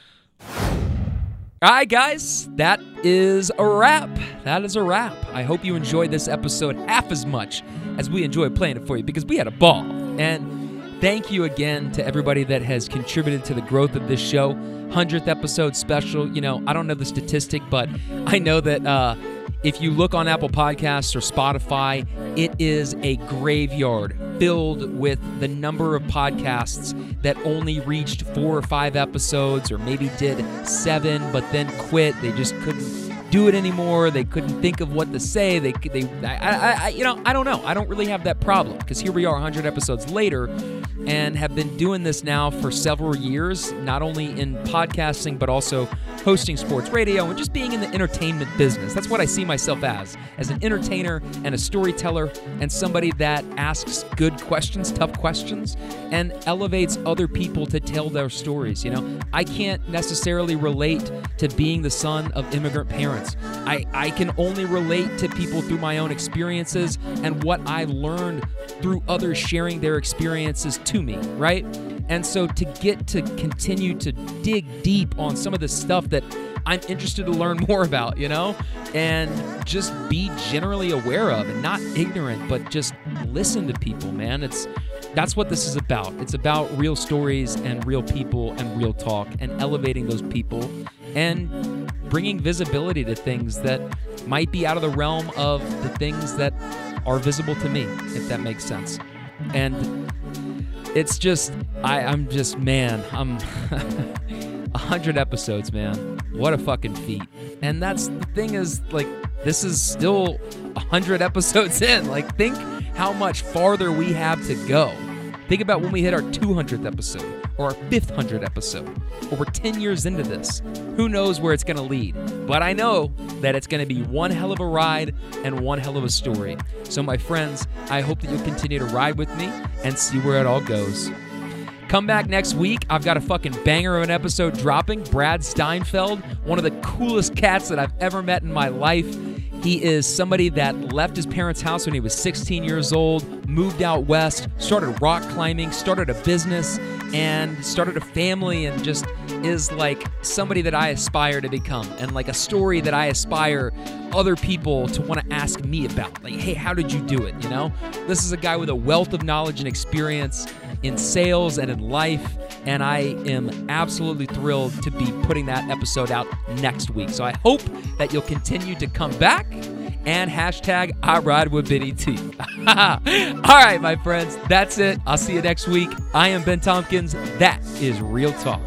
All right, guys, that is a wrap. That is a wrap. I hope you enjoyed this episode half as much as we enjoyed playing it for you because we had a ball. And thank you again to everybody that has contributed to the growth of this show. 100th episode special. You know, I don't know the statistic, but I know that uh, if you look on Apple Podcasts or Spotify, it is a graveyard filled with the number of podcasts that only reached four or five episodes or maybe did seven but then quit. They just couldn't do it anymore. They couldn't think of what to say. They, they, I, I, you know, I don't know. I don't really have that problem because here we are, 100 episodes later, and have been doing this now for several years, not only in podcasting, but also hosting sports radio and just being in the entertainment business. That's what I see myself as as an entertainer and a storyteller and somebody that asks good questions, tough questions, and elevates other people to tell their stories. You know, I can't necessarily relate to being the son of immigrant parents. I, I can only relate to people through my own experiences and what I learned through others sharing their experiences to me, right? And so to get to continue to dig deep on some of the stuff that I'm interested to learn (laughs) more about, you know, and just be generally aware of and not ignorant, but just listen to people, man. It's that's what this is about. It's about real stories and real people and real talk and elevating those people and bringing visibility to things that might be out of the realm of the things that are visible to me, if that makes sense. And it's just, I, I'm just, man, I'm (laughs) hundred episodes, man. What a fucking feat. And that's the thing is, like, this is still hundred (laughs) episodes in. Like, think how much farther we have to go. Think about when we hit our 200th episode or our 500th episode, or we're 10 years into this. Who knows where it's going to lead? But I know that it's going to be one hell of a ride and one hell of a story. So, my friends, I hope that you'll continue to ride with me and see where it all goes. Come back next week. I've got a fucking banger of an episode dropping. Brad Steinfeld, one of the coolest cats that I've ever met in my life. He is somebody that left his parents' house when he was 16 years old, moved out west, started rock climbing, started a business, and started a family, and just is like somebody that I aspire to become, and like a story that I aspire other people to want to ask me about. Like, hey, how did you do it? You know, this is a guy with a wealth of knowledge and experience in sales and in life. And I am absolutely thrilled to be putting that episode out next week. So I hope that you'll continue to come back and hashtag I ride with Benny T. (laughs) All right, my friends, that's it. I'll see you next week. I am Ben Tompkins. That is Real Talk.